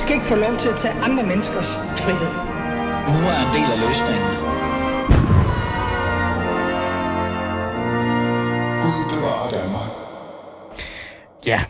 skal ikke få lov til at tage andre menneskers frihed. Nu er en del af løsningen. Gud bevarer Danmark. Ja,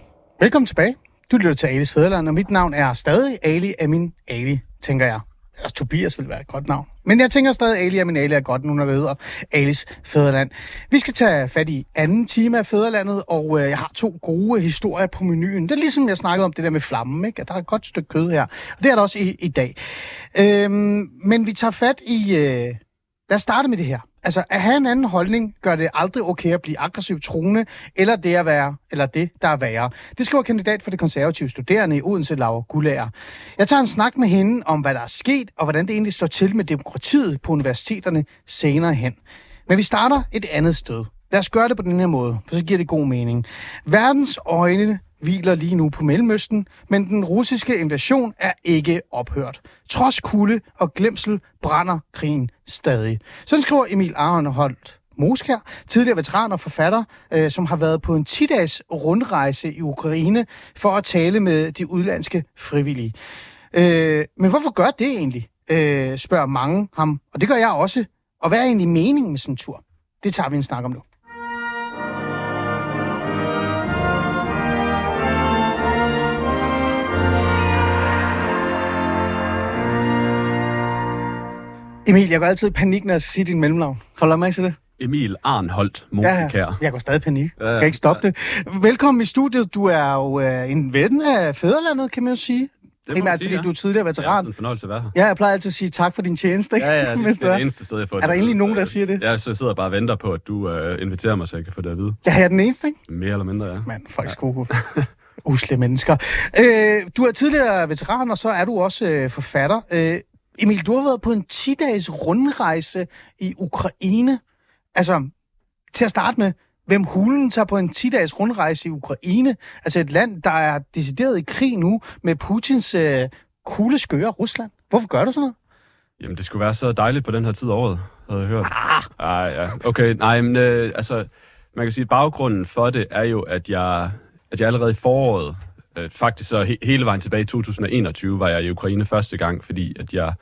velkommen tilbage. Du lytter til Alis Fæderland, og mit navn er stadig Ali Amin Ali, tænker jeg. Altså, Tobias vil være et godt navn. Men jeg tænker stadig, Ali min Ali er godt nu, når det hedder Alis Fæderland. Vi skal tage fat i anden time af Fæderlandet, og øh, jeg har to gode historier på menuen. Det er ligesom, jeg snakkede om det der med flammen, ikke? At der er et godt stykke kød her. Og det er der også i, i dag. Øhm, men vi tager fat i... Øh, lad os starte med det her. Altså, at have en anden holdning gør det aldrig okay at blive aggressivt troende, eller det at være, eller det, der er værre. Det skriver kandidat for det konservative studerende i Odense, Laura Gullager. Jeg tager en snak med hende om, hvad der er sket, og hvordan det egentlig står til med demokratiet på universiteterne senere hen. Men vi starter et andet sted. Lad os gøre det på den her måde, for så giver det god mening. Verdens øjne hviler lige nu på Mellemøsten, men den russiske invasion er ikke ophørt. Trods kulde og glemsel brænder krigen stadig. Sådan skriver Emil Arnholdt Moskær, tidligere veteran og forfatter, øh, som har været på en 10-dages rundrejse i Ukraine for at tale med de udlandske frivillige. Øh, men hvorfor gør det egentlig, øh, spørger mange ham, og det gør jeg også. Og hvad er egentlig meningen med sådan en tur? Det tager vi en snak om nu. Emil, jeg går altid i panik, når jeg skal sige din mellemnavn. Holder du mærke til det? Emil Arnholdt Ja, Mosekær. jeg går stadig i panik. Ja, Jeg ja. kan ikke stoppe det. Velkommen i studiet. Du er jo øh, en ven af fædrelandet, kan man jo sige. må Primært sige, fordi ja. du er tidligere Ja, det er veteran. en fornøjelse at være her. Ja, jeg plejer altid at sige tak for din tjeneste, ikke? Ja, ja, det, det er det eneste sted, jeg får Er der egentlig nogen, der siger det? Ja, så jeg sidder bare og venter på, at du uh, inviterer mig, så jeg kan få det at vide. Ja, jeg er den eneste, ikke? Mere eller mindre, ja. Mand, folk ja. skulle usle mennesker. Øh, du er tidligere veteran, og så er du også øh, forfatter. Øh, Emil, du har været på en 10-dages rundrejse i Ukraine. Altså, til at starte med, hvem hulen tager på en 10-dages rundrejse i Ukraine? Altså et land, der er decideret i krig nu med Putins øh, kugle skøre Rusland. Hvorfor gør du sådan noget? Jamen, det skulle være så dejligt på den her tid af året, havde jeg hørt. Ah. Ah, ja. Okay, nej, men øh, altså, man kan sige, at baggrunden for det er jo, at jeg, at jeg allerede i foråret, øh, faktisk så he- hele vejen tilbage i 2021, var jeg i Ukraine første gang, fordi at jeg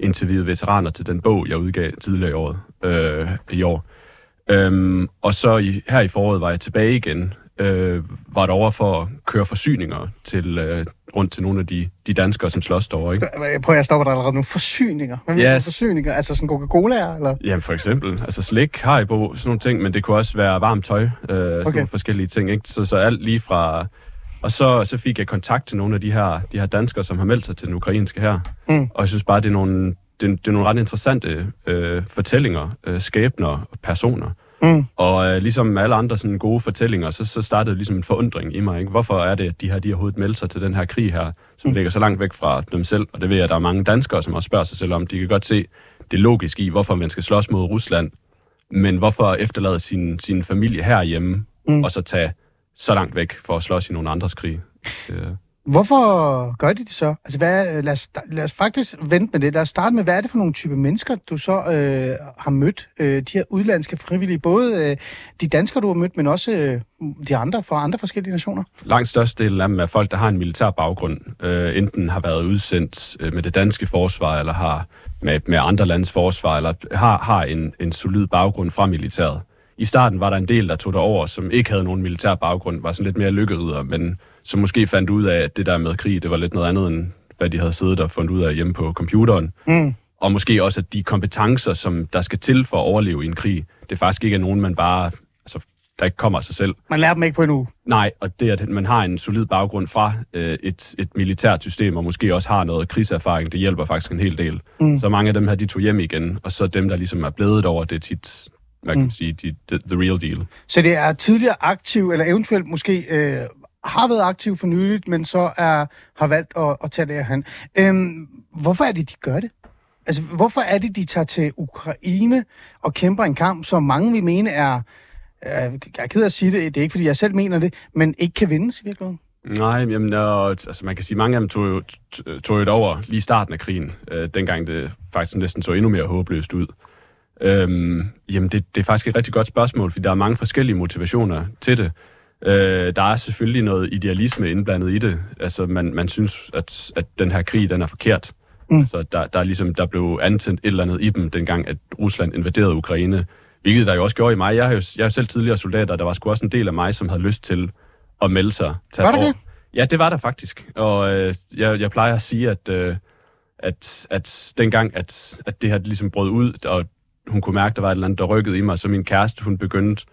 interviewede veteraner til den bog, jeg udgav tidligere i, året, øh, i år. Øhm, og så i, her i foråret var jeg tilbage igen, øh, var derovre for at køre forsyninger til, øh, rundt til nogle af de, de danskere, som slås derovre, ikke? Jeg prøver at stoppe dig allerede nu. Forsyninger. Hvad yes. Forsyninger? Altså sådan Coca-Cola, eller? Jamen for eksempel, altså slik, Haribo, sådan nogle ting, men det kunne også være varmt tøj, øh, sådan Okay. nogle forskellige ting, ikke? Så, så alt lige fra... Og så, så fik jeg kontakt til nogle af de her, de her danskere, som har meldt sig til den ukrainske her. Mm. Og jeg synes bare, det er nogle, det, er- det er nogle ret interessante øh, fortællinger, øh, skæbner og personer. Mm. Og øh, ligesom alle andre sådan gode fortællinger, så, så startede ligesom en forundring i mig. Ikke? Hvorfor er det, at de her de har overhovedet meldt sig til den her krig her, som mm. ligger så langt væk fra dem selv? Og det ved jeg, at der er mange danskere, som også spørger sig selv om. De kan godt se det logiske i, hvorfor man skal slås mod Rusland, men hvorfor efterlade sin, sin familie herhjemme, Mm. mm. og så tage så langt væk for at slås i nogle andres krig? Øh, Hvorfor gør de det så? Altså, hvad, lad, os, lad os faktisk vente med det. Lad os starte med, hvad er det for nogle type mennesker, du så øh, har mødt? Øh, de her udlandske frivillige, både øh, de danskere, du har mødt, men også øh, de andre fra andre forskellige nationer. langt størstedelen af dem er folk, der har en militær baggrund. Øh, enten har været udsendt øh, med det danske forsvar, eller har med, med andre landes forsvar, eller har, har en, en solid baggrund fra militæret. I starten var der en del, der tog derover, som ikke havde nogen militær baggrund, var sådan lidt mere lykkerider, men som måske fandt ud af, at det der med krig, det var lidt noget andet, end hvad de havde siddet og fundet ud af hjemme på computeren. Mm. Og måske også, at de kompetencer, som der skal til for at overleve i en krig, det faktisk ikke er nogen, man bare, altså, der ikke kommer af sig selv. Man lærer dem ikke på en uge. Nej, og det, at man har en solid baggrund fra øh, et, et militært system, og måske også har noget krigserfaring, det hjælper faktisk en hel del. Mm. Så mange af dem her, de tog hjem igen, og så dem, der ligesom er blevet over, det er tit, hvad kan man Mm. sige, de, the, the real deal. Så det er tidligere aktiv, eller eventuelt måske øh, har været aktiv for nyligt, men så er, har valgt at, at tage det her Øhm, hvorfor er det, de gør det? Altså, hvorfor er det, de tager til Ukraine og kæmper en kamp, som mange vil mene er, øh, jeg er ked af at sige det, det er ikke, fordi jeg selv mener det, men ikke kan vindes i virkeligheden? Nej, jamen, og, altså man kan sige, mange af dem tog jo, tog jo et over lige i starten af krigen, øh, dengang det faktisk næsten så endnu mere håbløst ud. Øhm, jamen, det, det er faktisk et rigtig godt spørgsmål, fordi der er mange forskellige motivationer til det. Øh, der er selvfølgelig noget idealisme indblandet i det. Altså, man, man synes, at, at den her krig, den er forkert. Mm. Altså, der, der, er ligesom, der blev antændt et eller andet i dem, dengang at Rusland invaderede Ukraine. Hvilket der jo også gjorde i mig. Jeg er jo, jeg er jo selv tidligere soldat, og der var sgu også en del af mig, som havde lyst til at melde sig. Til Var år. det? Ja, det var der faktisk. Og øh, jeg, jeg plejer at sige, at, øh, at, at dengang, at, at det her ligesom brød ud, og hun kunne mærke, at der var et eller andet, der rykkede i mig, så min kæreste, hun begyndte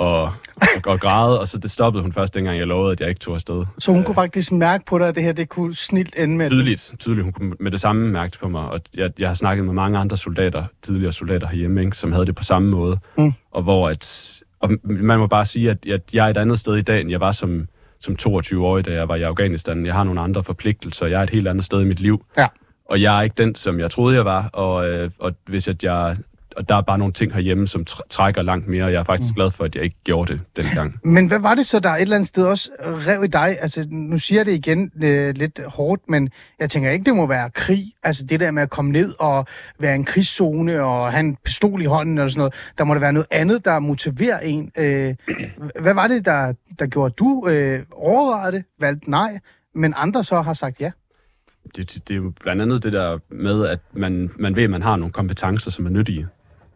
at, at, at græde, og så det stoppede hun først, dengang jeg lovede, at jeg ikke tog afsted. Så hun kunne faktisk mærke på dig, at det her det kunne snilt ende med... Tydeligt, tydeligt. Hun kunne med det samme mærke det på mig. Og jeg, jeg har snakket med mange andre soldater, tidligere soldater herhjemme, ikke, som havde det på samme måde. Mm. Og hvor at, og man må bare sige, at jeg, jeg er et andet sted i dag, end jeg var som, som 22-årig, da jeg var i Afghanistan. Jeg har nogle andre forpligtelser. Jeg er et helt andet sted i mit liv. Ja. Og jeg er ikke den, som jeg troede, jeg var. Og, øh, og hvis at jeg og der er bare nogle ting herhjemme, som tr- trækker langt mere. Jeg er faktisk mm. glad for, at jeg ikke gjorde det dengang. Men hvad var det så, der et eller andet sted også rev i dig? Altså, nu siger jeg det igen øh, lidt hårdt, men jeg tænker ikke, det må være krig. Altså det der med at komme ned og være en krigszone og have en pistol i hånden eller sådan noget. Der må der være noget andet, der motiverer en. Øh, hvad var det, der, der gjorde, du øh, overvejede det, valgte nej, men andre så har sagt ja? Det, det er jo blandt andet det der med, at man, man ved, at man har nogle kompetencer, som er nyttige.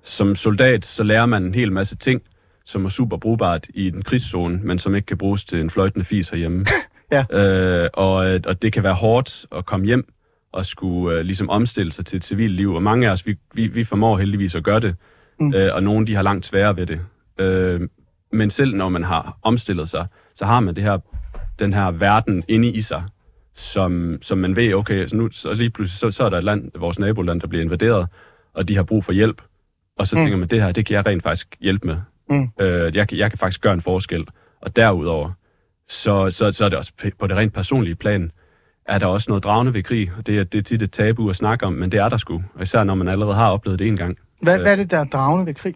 Som soldat, så lærer man en hel masse ting, som er super brugbart i en krigszone, men som ikke kan bruges til en fløjtende fis herhjemme. Ja. øh, og, og det kan være hårdt at komme hjem og skulle øh, ligesom omstille sig til et civilt liv. Og mange af os, vi, vi, vi formår heldigvis at gøre det, mm. øh, og nogle de har langt sværere ved det. Øh, men selv når man har omstillet sig, så har man det her, den her verden inde i sig, som, som man ved, okay, så nu så lige pludselig, så, så er der et land, vores naboland, der bliver invaderet, og de har brug for hjælp. Og så mm. tænker man, det her, det kan jeg rent faktisk hjælpe med. Mm. Øh, jeg, kan, jeg kan faktisk gøre en forskel. Og derudover, så, så, så er det også på det rent personlige plan, er der også noget dragende ved krig, og det er, det er tit et tabu at snakke om, men det er der sgu. Og især når man allerede har oplevet det en gang. Hvad, hvad er det, der er dragende ved krig?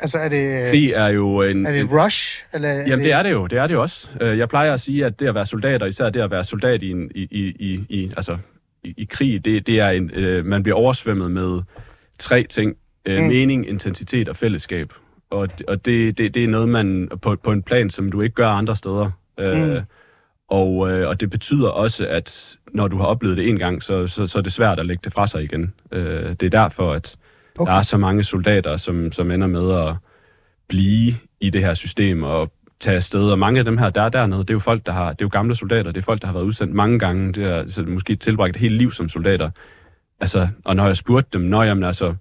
Altså er det, Krig er jo en... er det en- rush? Eller er Jamen det er det jo, det er det jo også. Øh, Jeg plejer at sige, at det at være soldat, og især det at være soldat i, en, i, i, i, i, altså, i, i krig, det, det er en, øh, man bliver oversvømmet med tre ting. Øh, Mm. Mening, intensitet og fællesskab. Og, det- og det, det, det er noget, man på, på en plan, som du ikke gør andre steder. Øh, Mm. og, øh, og det betyder også, at når du har oplevet det en gang, så, så, så er det svært at lægge det fra sig igen. Øh, det er derfor, at okay. der er så mange soldater, som, som ender med at blive i det her system og tage afsted. Og mange af dem her, der er dernede, det er jo folk, der har, det er jo gamle soldater, det er folk, der har været udsendt mange gange, det er altså, måske tilbragt et helt liv som soldater. Altså, og når jeg spurgte dem, når jamen altså,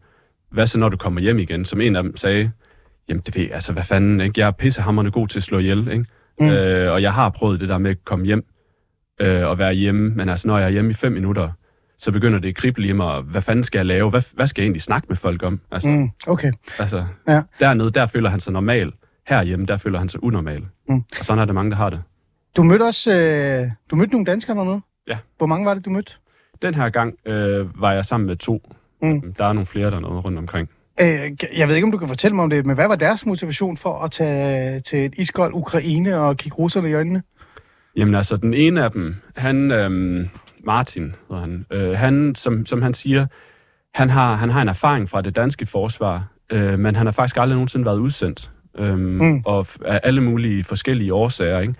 hvad så når du kommer hjem igen, som en af dem sagde, jamen det ved jeg, altså hvad fanden, ikke? jeg er pissehammerende god til at slå ihjel, ikke? Mm. Øh, og jeg har prøvet det der med at komme hjem øh, og være hjemme, men altså når jeg er hjemme i fem minutter, så begynder det at krible i mig, hvad fanden skal jeg lave? Hvad, hvad skal jeg egentlig snakke med folk om? Altså, mm. Mm, okay. altså Ja. dernede, der føler han sig normal. Herhjemme, der føler han sig unormal. Mm. Og sådan er der mange, der har det. Du mødte også øh, du mødte nogle danskere dernede? Ja. Hvor mange var det, du mødte? Den her gang øh, var jeg sammen med to. Mm. Der er nogle flere dernede rundt omkring. Øh, jeg ved ikke, om du kan fortælle mig om det, men hvad var deres motivation for at tage til et iskoldt Ukraine og kigge russerne i øjnene? Jamen altså, den ene af dem, han, øhm, Martin hedder han, øh, han som, som han siger, han har, han har en erfaring fra det danske forsvar, øh, men han har faktisk aldrig nogensinde været udsendt. Øhm, Mm. Og af alle mulige forskellige årsager, ikke?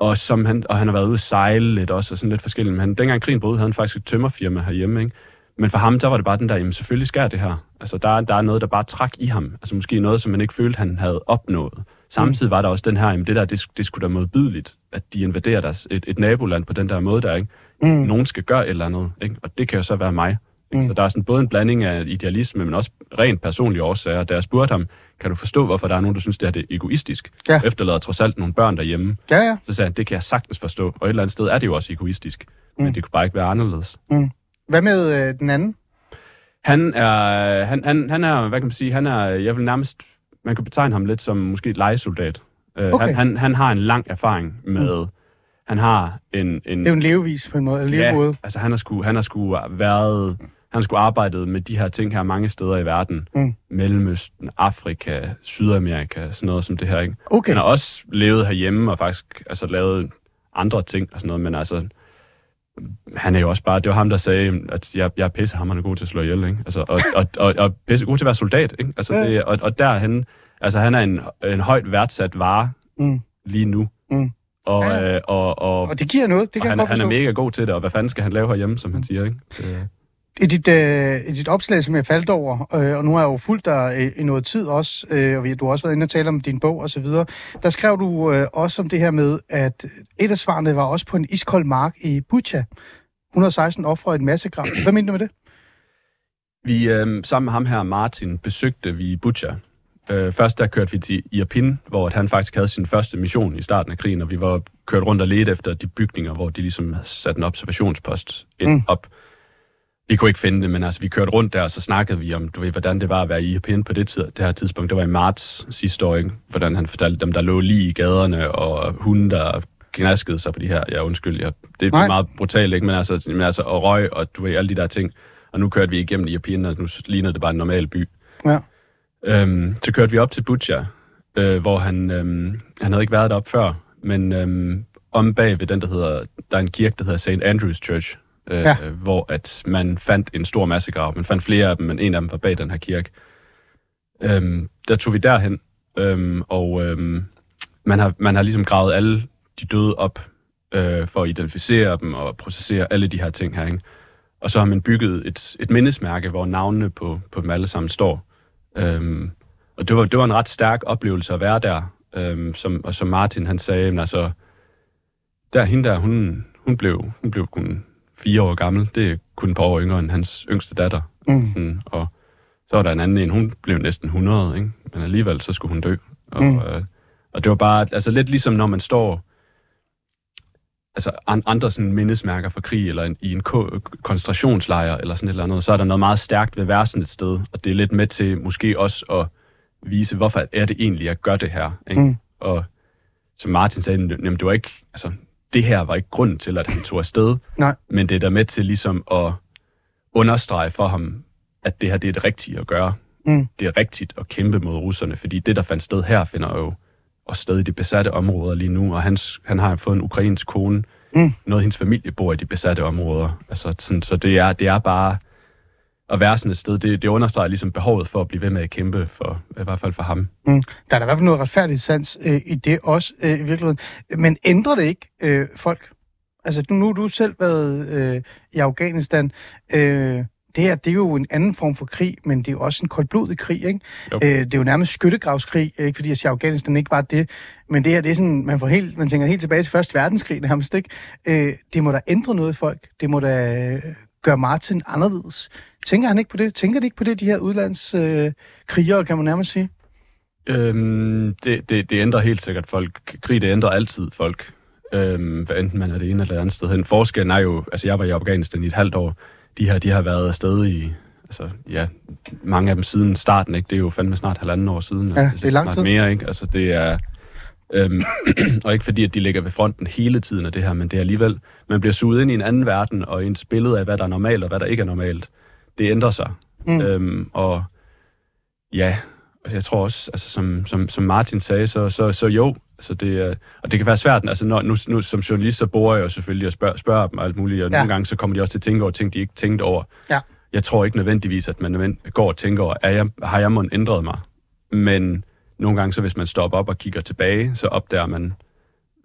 Og, som han, og han har været ude at sejle lidt også, og sådan lidt forskelligt. Men han, dengang krigen brød, havde han faktisk et tømmerfirma herhjemme, ikke? Men for ham, der var det bare den der, jamen selvfølgelig jeg det her. Altså, der, er- der er noget, der bare trak i ham. Altså, måske noget, som man ikke følte, han havde opnået. Samtidig var der også den her, jamen det der, det, det skulle da modbydeligt, at de invaderer deres, et, et naboland på den der måde der, ikke? Mm. Nogen skal gøre et eller andet, ikke? Og det kan jo så være mig. Ikke? Mm. Så der er sådan både en blanding af idealisme, men også rent personlige årsager. Da jeg spurgte ham, kan du forstå, hvorfor der er nogen, der synes, det her det er egoistisk? Ja. Efterlader trods alt nogle børn derhjemme. Ja, ja. Så sagde han, det kan jeg sagtens forstå. Og et eller andet sted er det jo også egoistisk. Mm. Men det kunne bare ikke være anderledes. Hvad med øh, den anden? Han er, han, han, han er, hvad kan man sige, han er, jeg vil nærmest, man kan betegne ham lidt som måske legesoldat. Øh, Okay. han, han, han har en lang erfaring med, mm. han har en... en Det er jo en levevis på en måde, en levemåde. Ja, altså han har sgu, han har sgu været, han har sgu arbejdet med de her ting her mange steder i verden. Mm. Mellemøsten, Afrika, Sydamerika, sådan noget som det her, ikke? Okay. Han har også levet herhjemme og faktisk altså, lavet andre ting og sådan noget, men altså, han er jo også bare, det var ham, der sagde, at jeg, jeg er pissehammerende god til at slå ihjel, ikke? Altså, og, og, og, og pisse god til at være soldat, ikke? Altså, Ja. det, og, og derhen, altså han er en, en højt værdsat vare Mm. lige nu. Mm. Og, Ja. øh, og, og, Og det giver noget, det og kan han, jeg godt han er forstå. mega god til det, og hvad fanden skal han lave herhjemme, som han siger, ikke? Det, I dit, øh, I dit opslag, som jeg faldt over, øh, og nu har jeg jo fulgt dig i, i noget tid også, øh, og vi- du har også været inde og tale om din bog og så videre, der skrev du øh, også om det her med, at et af svarene var også på en iskold mark i Bucha. 116 ofre i en massegrav. Hvad mener du med det? Vi, øh, sammen med ham her, Martin, besøgte vi Butcha. Øh, først der kørte vi til Irpin, hvor han faktisk havde sin første mission i starten af krigen, og vi var kørt rundt og ledte efter de bygninger, hvor de ligesom havde sat en observationspost ind mm. op. Vi kunne ikke finde det, men altså, vi kørte rundt der, og så snakkede vi om, du ved, hvordan det var at være i Irpin på det, tid, det her tidspunkt. Det var i marts sidste år, ikke? hvordan han fortalte dem, der lå lige i gaderne, og hunde, der gnaskede sig på de her, ja undskyld, ja, det Nej. er meget brutalt, ikke? Men altså, men altså, og røg, og du ved, alle de der ting. Og nu kørte vi igennem Irpin, og nu lignede det bare en normal by. Ja. Øhm, så kørte vi op til Butcha, øh, hvor han, øhm, han havde ikke været deroppe før, men øhm, om bag ved den, der hedder, der er en kirke, der hedder St. Andrews Church, øh, Ja. hvor at man fandt en stor massegrav. Man fandt flere af dem, men en af dem var bag den her kirke. Øhm, der tog vi derhen, øhm, og øhm, man, har, man har ligesom gravet alle de døde op øh, for at identificere dem og processere alle de her ting her. Ikke? Og så har man bygget et, et mindesmærke, hvor navnene på, på dem alle sammen står. Øhm, og det var, det var en ret stærk oplevelse at være der. Øhm, som, og som Martin han sagde, jamen, altså, der hende der, hun, hun, blev, hun blev kun fire år gammel. Det er kun et par år yngre end hans yngste datter. Mm. Sådan, og så var der en anden en, hun blev næsten 100, ikke? men alligevel så skulle hun dø. Og, Mm. øh, og det var bare, altså lidt ligesom når man står altså an, andre sådan mindesmærker for krig, eller en, i en ko- koncentrationslejr, eller sådan et eller andet, så er der noget meget stærkt ved sådan et sted, og det er lidt med til måske også at vise, hvorfor er det egentlig, jeg gør det her. Ikke? Mm. Og som Martin sagde, jamen, det var ikke, altså, det her var ikke grunden til, at han tog afsted, Nej. men det er der med til ligesom at understrege for ham, at det her det er det rigtige at gøre. Mm. Det er rigtigt at kæmpe mod russerne, fordi det, der fandt sted her, finder jo også sted i de besatte områder lige nu, og hans, han har fået en ukrainsk kone. Mm. Noget af hendes familie bor i de besatte områder. Altså, sådan, så det er, det er bare at være sådan et sted, det, det understreger ligesom behovet for at blive ved med at kæmpe, for, i hvert fald for ham. Mm. Der er da i hvert fald noget retfærdigt sans øh, i det også øh, i virkeligheden. Men ændrer det ikke øh, folk? Altså nu, nu har du selv været øh, i Afghanistan. Øh, det her, det er jo en anden form for krig, men det er jo også en koldblodig krig, ikke? Jo. Øh, det er jo nærmest skyttegravskrig, ikke fordi jeg siger, Afghanistan ikke var det, men det her, det er sådan, man, får helt, man tænker helt tilbage til Første Verdenskrig nærmest, ikke? Øh, det må da ændre noget i folk. Det må da øh, gøre Martin anderledes. Tænker han ikke på det? Tænker de ikke på det, de her udlandskrigere, øh, kan man nærmest sige? Øhm, det, det, det ændrer helt sikkert folk. Krig, det ændrer altid folk. Øhm, hvad enten man er det ene eller det andet sted hen. Forskellen er jo, altså jeg var i Afghanistan i et halvt år. De her, de har været afsted i, altså ja, mange af dem siden starten, ikke? Det er jo fandme snart halvanden år siden. Ja, altså, det er lang tid. mere, ikke? Altså det er, øhm, og ikke fordi, at de ligger ved fronten hele tiden af det her, men det er alligevel, man bliver suget ind i en anden verden, og i en billede af, hvad der er normalt og hvad der ikke er normalt. Det ændrer sig. Mm. Øhm, og ja, altså jeg tror også, altså som, som, som Martin sagde, så, så, så jo, altså det, og det kan være svært, altså når, nu, nu som journalist, så bor jeg jo selvfølgelig og spørger, spørger dem og alt muligt, og Ja. nogle gange så kommer de også til at tænke over ting, de ikke tænkte over. Ja. Jeg tror ikke nødvendigvis, at man går og tænker over, er jeg, har jeg måden ændret mig? Men nogle gange, så hvis man stopper op og kigger tilbage, så opdager man,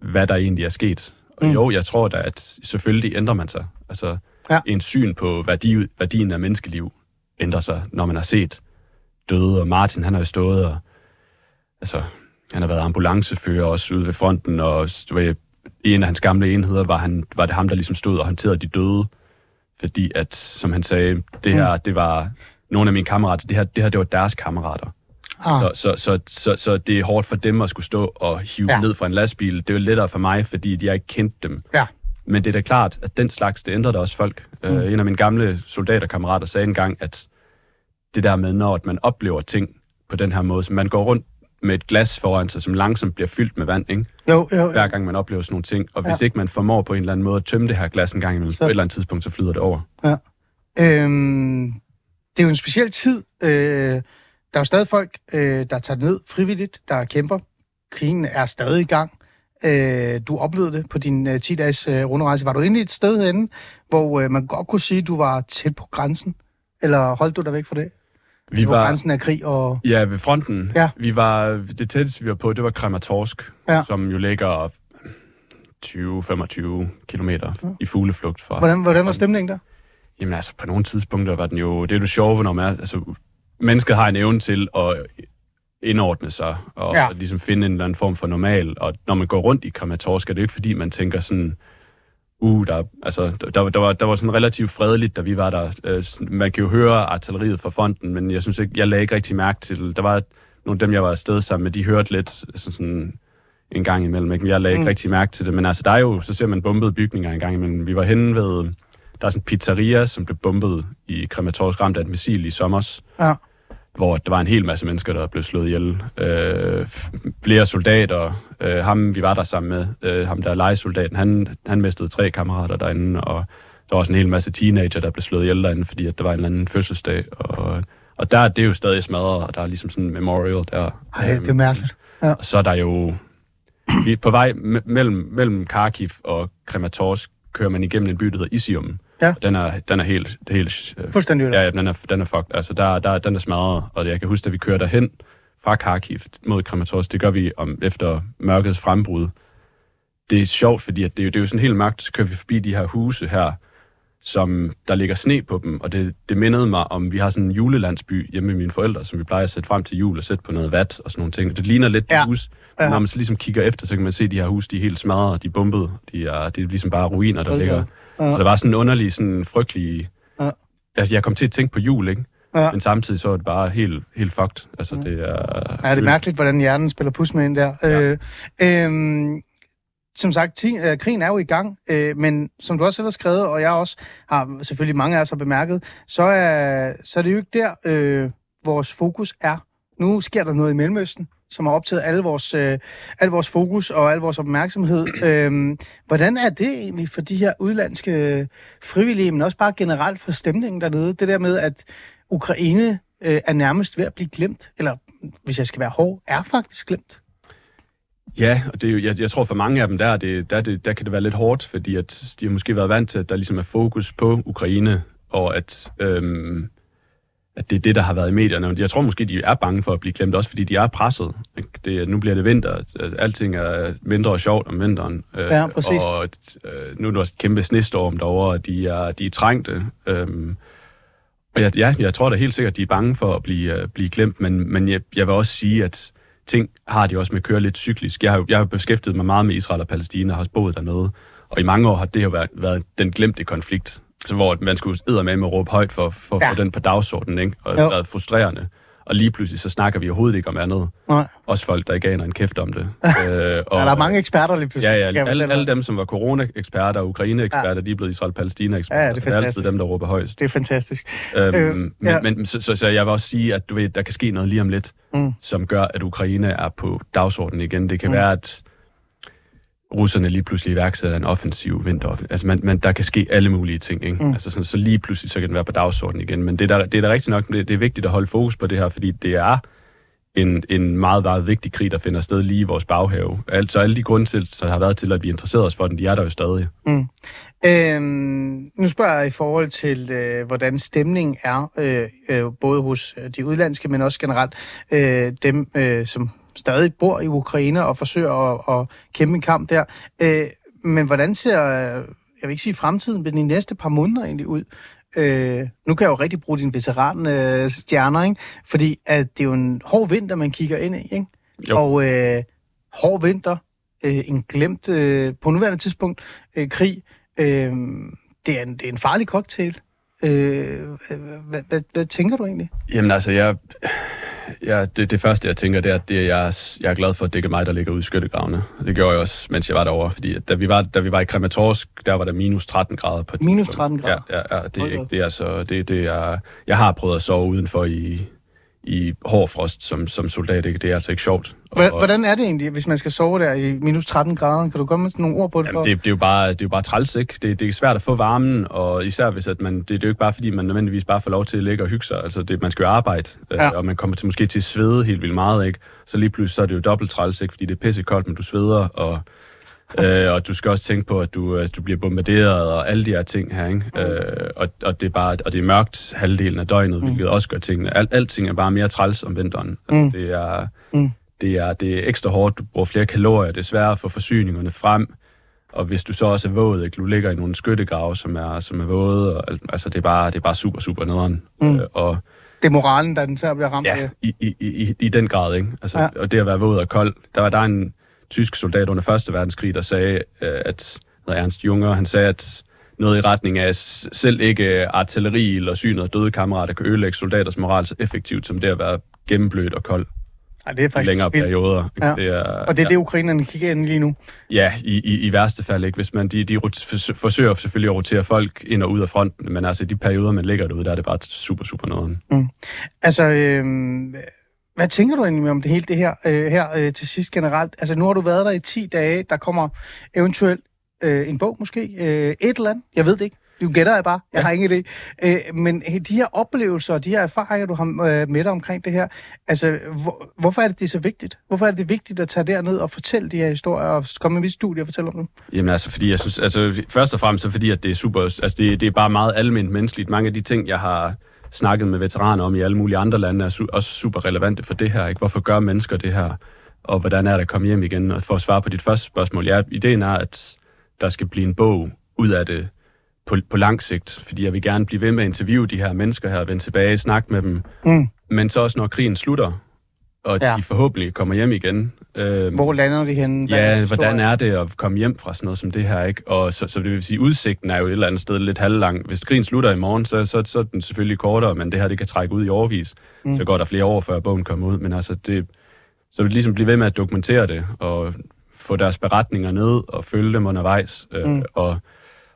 hvad der egentlig er sket. Og mm. jo, jeg tror da, at selvfølgelig ændrer man sig. Altså, Ja. en syn på værdi, værdien af menneskeliv ændrer sig, når man har set døde, og Martin, han har jo stået og, altså, han har været ambulancefører også ude ved fronten, og du ved, i en af hans gamle enheder var, han, var det ham, der ligesom stod og håndterede de døde, fordi at, som han sagde, det her, det var nogle af mine kammerater, det her, det her, det var deres kammerater. Ah. Så, så, så, så, så det er hårdt for dem at skulle stå og hive ja. ned fra en lastbil. Det er jo lettere for mig, fordi jeg ikke kendte dem. Ja. Men det er da klart, at den slags, det ændrer da også folk. Mm. Uh, en af mine gamle soldaterkammerater sagde engang, at det der med, når man oplever ting på den her måde, så man går rundt med et glas foran sig, som langsomt bliver fyldt med vand, ikke? Jo, jo, jo. hver gang man oplever sådan nogle ting. Og hvis Ja. ikke man formår på en eller anden måde at tømme det her glas en gang imellem, Så- på et eller andet tidspunkt, så flyder det over. Øhm, det er jo en speciel tid. Øh, der er jo stadig folk, øh, der tager ned frivilligt, der kæmper. Krigen er stadig i gang. Øh, du oplevede det på din øh, 10-dages øh, rundrejse. Var du inde et sted henne, hvor øh, man godt kunne sige, at du var tæt på grænsen? Eller holdt du dig væk fra det? Vi på var, grænsen af krig og... ja, ved fronten. Ja. Vi var, det tætteste, vi var på, det var Krematorsk, Ja. som jo ligger 20-25 kilometer i fugleflugt fra. Hvordan, hvordan var stemningen der? Jamen altså, på nogle tidspunkter var den jo... Det er jo det sjove, når man er... Altså, mennesket har en evne til at indordne sig og Ja. ja. ligesom finde en eller anden form for normal. Og når man går rundt i Krematorsk, er det jo ikke fordi, man tænker sådan... Uh, der, altså, der, der, der, var, der var sådan relativt fredeligt, da vi var der. Øh, sådan- Man kan jo høre artilleriet fra fronten, men jeg synes ikke, jeg lagde ikke rigtig mærke til... Der var nogle af dem, jeg var afsted sammen med, de hørte lidt altså sådan en gang imellem. Ikke? Men jeg lagde ikke Mm. rigtig mærke til det. Men altså, der er jo, så ser man bombede bygninger en gang imellem. Vi var henne ved, der er sådan en pizzeria, som blev bombet i Krematorsk, ramt af et missil i sommers, Ja. Hvor der var en hel masse mennesker, der blev slået ihjel. Øh, flere soldater. Øh, ham, vi var der sammen med, øh, ham der er legesoldaten, han, han mistede tre kammerater derinde, og der var også en hel masse teenager, der blev slået ihjel derinde, fordi at der var en eller anden fødselsdag. Og, og der det er jo stadig smadret, og der er ligesom sådan en memorial der. Ej, det er mærkeligt. Og så er der jo... Vi er på vej me- mellem, mellem Kharkiv og Krematorsk kører man igennem en by, der hedder Isium. Ja. Den er, den er helt... Helt øh, Fuldstændig ja, ja, den er, den er fucked. Altså, der, der, den er smadret. Og jeg kan huske, at vi kører derhen fra Kharkiv mod Krematorsk. Det gør vi om efter mørkets frembrud. Det er sjovt, fordi at det, er jo, det er jo sådan helt mørkt. Så kører vi forbi de her huse her, som der ligger sne på dem, og det, det mindede mig om, vi har sådan en julelandsby hjemme med mine forældre, som vi plejer at sætte frem til jul og sætte på noget vat og sådan nogle ting. Og det ligner lidt Ja. ja. hus, ja. når man så ligesom kigger efter, så kan man se, at de her hus, de er helt smadret, de er bumpet, de er, det er ligesom bare ruiner, der Okay. ligger. Ja. Så der var sådan en underlig, sådan frygtelig... Ja. Altså, jeg kom til at tænke på jul, ikke? Ja. Men samtidig så er det bare helt, helt fucked. Altså, det er... Ja, det er mærkeligt, hvordan hjernen spiller pus med ind der. Ja. Øh, øhm, som sagt, øh, krigen er jo i gang, øh, men som du også selv har skrevet, og jeg også har selvfølgelig mange af os har bemærket, så er, så er det jo ikke der, øh, vores fokus er. Nu sker der noget i Mellemøsten, som har optaget alle vores, øh, al vores fokus og al vores opmærksomhed. Øhm, hvordan er det egentlig for de her udlandske frivillige, men også bare generelt for stemningen dernede? Det der med, at Ukraine øh, er nærmest ved at blive glemt, eller hvis jeg skal være hård, er faktisk glemt. Ja, og det er jo, jeg, jeg tror for mange af dem der, det, der, det, der kan det være lidt hårdt, fordi at de har måske været vant til, at der ligesom er fokus på Ukraine, og at, øhm, at det er det, der har været i medierne. Jeg tror måske, de er bange for at blive glemt, også fordi de er presset. Det, nu bliver det vinter, alting er mindre sjovt om vinteren. Øh, Ja, præcis. Og øh, nu er der også et kæmpe snestorm derovre, og de er, de er trængte. Øhm, og jeg, ja, jeg tror da helt sikkert, de er bange for at blive, uh, blive glemt, men, men jeg, jeg vil også sige, at ting har de også med at køre lidt cyklisk. Jeg har, jeg har beskæftiget mig meget med Israel og Palæstina, og har også boet dernede, og i mange år har det jo været, været den glemte konflikt, så hvor man skulle med med at råbe højt for, for Ja. få den på dagsordenen, ikke? og det Jo. har været frustrerende. Og lige pludselig så snakker vi overhovedet ikke om andet. Nej. Også folk, der ikke aner en kæft om det. øh, og, Ja, der er mange eksperter lige pludselig. Ja, ja. Alle, alle dem, som var corona-eksperter og Ukraine-eksperter, ja. de er blevet Israel-Palæstina-eksperter. Ja, det er det er altid dem, der råber højst. Det er fantastisk. Øhm, Øh, men, ja. men så, så, så jeg vil også sige, at du ved, der kan ske noget lige om lidt, mm. som gør, at Ukraine er på dagsordenen igen. Det kan mm. være, at russerne lige pludselig iværksætter en offensiv vinter. Altså, man, man, der kan ske alle mulige ting. Ikke? Mm. Mm. Altså, sådan, så lige pludselig så kan den være på dagsordenen igen. Men det er da, det er da rigtigt nok, det, det er vigtigt at holde fokus på det her, fordi det er en, en meget, meget vigtig krig, der finder sted lige i vores baghave. Altså alle de grunde til, der har været til, at vi interesserer os for den, de er der jo stadig. Øhm, nu spørger jeg i forhold til, øh, hvordan stemningen er, øh, øh, både hos øh, de udlandske, men også generelt øh, dem, øh, som stadig bor i Ukraine og forsøger at, at kæmpe en kamp der. Øh, men hvordan ser, jeg vil ikke sige fremtiden, men de næste par måneder egentlig ud? Øh, nu kan jeg jo rigtig bruge din veteran øh, stjerner, ikke? fordi at det er jo en hård vinter, man kigger ind i. Ikke? Jo. Og øh, hård vinter, øh, en glemt, øh, på nuværende tidspunkt, øh, krig, øh, det, er en, det er en farlig cocktail. Øh, hvad, hvad, hvad tænker du egentlig? Jamen altså, jeg, jeg, det, det første, jeg tænker, det er, at det, jeg, jeg er glad for, at det ikke er mig, der ligger ude i skyttegravene. Det gjorde jeg også, mens jeg var derovre, fordi at da vi var, da vi var i Krematorsk, der var der minus 13 grader på Minus tidspunkt. 13 grader? Ja, ja, ja det, er da ikke, det er altså, det, det er, jeg har prøvet at sove udenfor i, i hård frost som, som soldat, ikke? det er altså ikke sjovt. Hva- Hvordan er det egentlig, hvis man skal sove der i minus 13 grader? Kan du komme med sådan nogle ord på det? For? Jamen, det, det, er jo bare, det er jo bare træls, ikke? Det, det er svært at få varmen, og især hvis at man, det, det er jo ikke bare, fordi man nødvendigvis bare får lov til at ligge og hygge sig. Altså, det, man skal jo arbejde, Ja. ja. øh, og man kommer til, måske til at svede helt vildt meget, ikke? Så lige pludselig så er det jo dobbelt træls, ikke? Fordi det er pissekoldt, men du sveder, og øh, og du skal også tænke på, at du, at du bliver bombarderet og alle de her ting her, ikke? Mm. Øh, og, og, det er bare, og det er mørkt halvdelen af døgnet, mm. hvilket også gør tingene. Al, alting er bare mere træls om vinteren. Altså, Mm. det, er, Mm. det, er, det er ekstra hårdt, du bruger flere kalorier, det er sværere at få forsyningerne frem, og hvis du så også er våd, ikke? du ligger i nogle skyttegrave, som er, som er våde, og, alt- altså det er bare, det er bare super, super nederen. Mm. Øh, og Det er moralen, der den til at blive ramt Ja, af. i, i, i, i den grad, ikke? Altså, Ja. Og det at være våd og kold. Der var der er en tysk soldat under Første Verdenskrig, der sagde, øh, at Ernst Junger, han sagde, at noget i retning af, selv ikke artilleri eller synet af døde kammerater kan ødelægge soldaters moral så effektivt, som det at være gennemblødt og kold Ej, det er faktisk længere vildt. perioder. Ja. Det er, Og det er ja, det, ukrainerne kigger ind lige nu. Ja, i, i, i værste fald ikke. Hvis man, de, de forsøger selvfølgelig at rotere folk ind og ud af fronten, men altså i de perioder, man ligger derude, der er det bare super, super noget. Altså, øh, hvad tænker du egentlig om det hele det her, øh, her øh, til sidst generelt? Altså, nu har du været der i 10 dage. Der kommer eventuelt øh, en bog måske. Øh, et eller andet. Jeg ved det ikke. Du gætter jeg bare. Jeg ja. har ingen idé. Øh, men de her oplevelser og de her erfaringer, du har øh, med dig omkring det her, altså, hvor, hvorfor er det, det er så vigtigt? Hvorfor er det vigtigt at tage derned og fortælle de her historier og komme med mit studie og fortælle om dem? Jamen altså, fordi jeg synes, altså først og fremmest så fordi, at det er super, altså det, det er bare meget almindeligt menneskeligt. Mange af de ting, jeg har snakket med veteraner om i alle mulige andre lande, er su- også super relevante for det her. Ikke? Hvorfor gør mennesker det her? Og hvordan er det at komme hjem igen? Og for at svare på dit første spørgsmål, ja, ideen er, at der skal blive en bog ud af det på, på lang sigt, fordi jeg vil gerne blive ved med at interviewe de her mennesker her, vende tilbage, snakke med dem, Mm. men så også når krigen slutter, og Ja. de forhåbentlig kommer hjem igen. Øh, Hvor lander de henne? Hvad Ja, deres hvordan er det at komme hjem fra sådan noget som det her, ikke? Og så, så det vil sige, udsigten er jo et eller andet sted lidt halvlang. Hvis krigen slutter i morgen, så, så, så er den selvfølgelig kortere, men det her, det kan trække ud i overvis. Mm. Så går der flere år, før bogen kommer ud. Men altså, det, så vil ligesom blive ved med at dokumentere det, og få deres beretninger ned, og følge dem undervejs. Øh, Mm. og,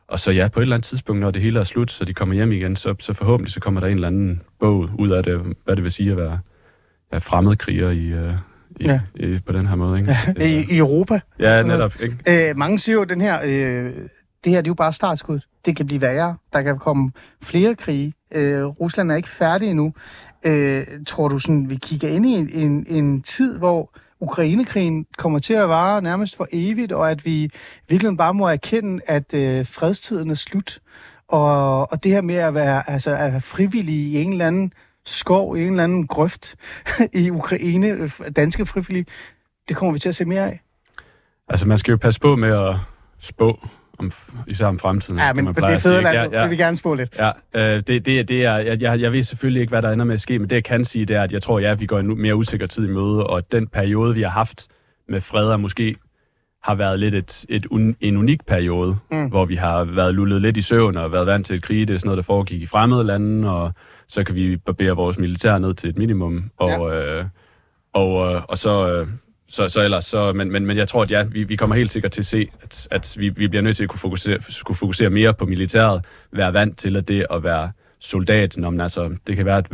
og så ja, på et eller andet tidspunkt, når det hele er slut, så de kommer hjem igen, så, så forhåbentlig så kommer der en eller anden bog ud af det, hvad det vil sige at være ja, fremmedkriger i, øh, i, Ja. ja. i, på den her måde. Ikke? Er- I, I Europa. Ja, netop. Ikke? Øh, mange siger jo, den her, øh, det her det er jo bare startskud. Det kan blive værre. Der kan komme flere krige. Øh, Rusland er ikke færdig endnu. Øh, tror du, sådan, vi kigger ind i en, en, en tid, hvor Ukrainekrigen kommer til at vare nærmest for evigt, og at vi virkelig bare må erkende, at øh, fredstiden er slut. Og, og det her med at være, altså, at være frivillig i en eller anden skov, i en eller anden grøft i Ukraine, danske frivillige, det kommer vi til at se mere af. Altså, man skal jo passe på med at spå, om, især om fremtiden. Ja, men man det at ikke? land, ja, ja. vil vi gerne spå lidt. Ja, øh, det, det, det er, jeg, jeg, jeg ved selvfølgelig ikke, hvad der ender med at ske, men det jeg kan sige, det er, at jeg tror, ja, at vi går en mere usikker tid i møde, og at den periode, vi har haft med fred, er måske har været lidt et, et un, en unik periode, Mm. hvor vi har været lullet lidt i søvn og været vant til et krig. Det er sådan noget, der foregik i fremmede lande, og så kan vi barbere vores militær ned til et minimum. Og, ja. øh, og, øh, og så, øh, så, så ellers, så, men, men, men jeg tror, at ja, vi, vi kommer helt sikkert til at se, at, at vi, vi bliver nødt til at kunne fokusere, kunne fokusere mere på militæret, være vant til at det at være soldat, når man, altså, det kan være, at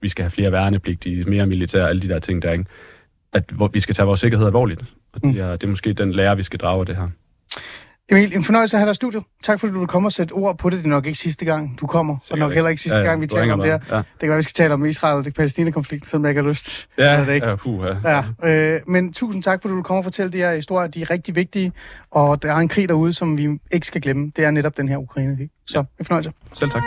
vi skal have flere værnepligtige, mere militær, alle de der ting der, ikke? At hvor, vi skal tage vores sikkerhed alvorligt. Og det er, det er måske den lære, vi skal drage af det her. Emil, en fornøjelse at have dig i studiet. Tak fordi du vil komme og sætte ord på det. Det er nok ikke sidste gang, du kommer. Og nok heller ikke sidste gang, vi taler om det her. Ja, Det kan være, vi skal tale om Israel og det Palæstina-konflikt, som jeg ikke har lyst. ja, det ikke. ja, puh, ja. Ja, øh, men tusind tak, fordi du vil komme og fortælle de her historier. De er rigtig vigtige, og der er en krig derude, som vi ikke skal glemme. Det er netop den her Ukraine-krig. Så en fornøjelse. Selv tak.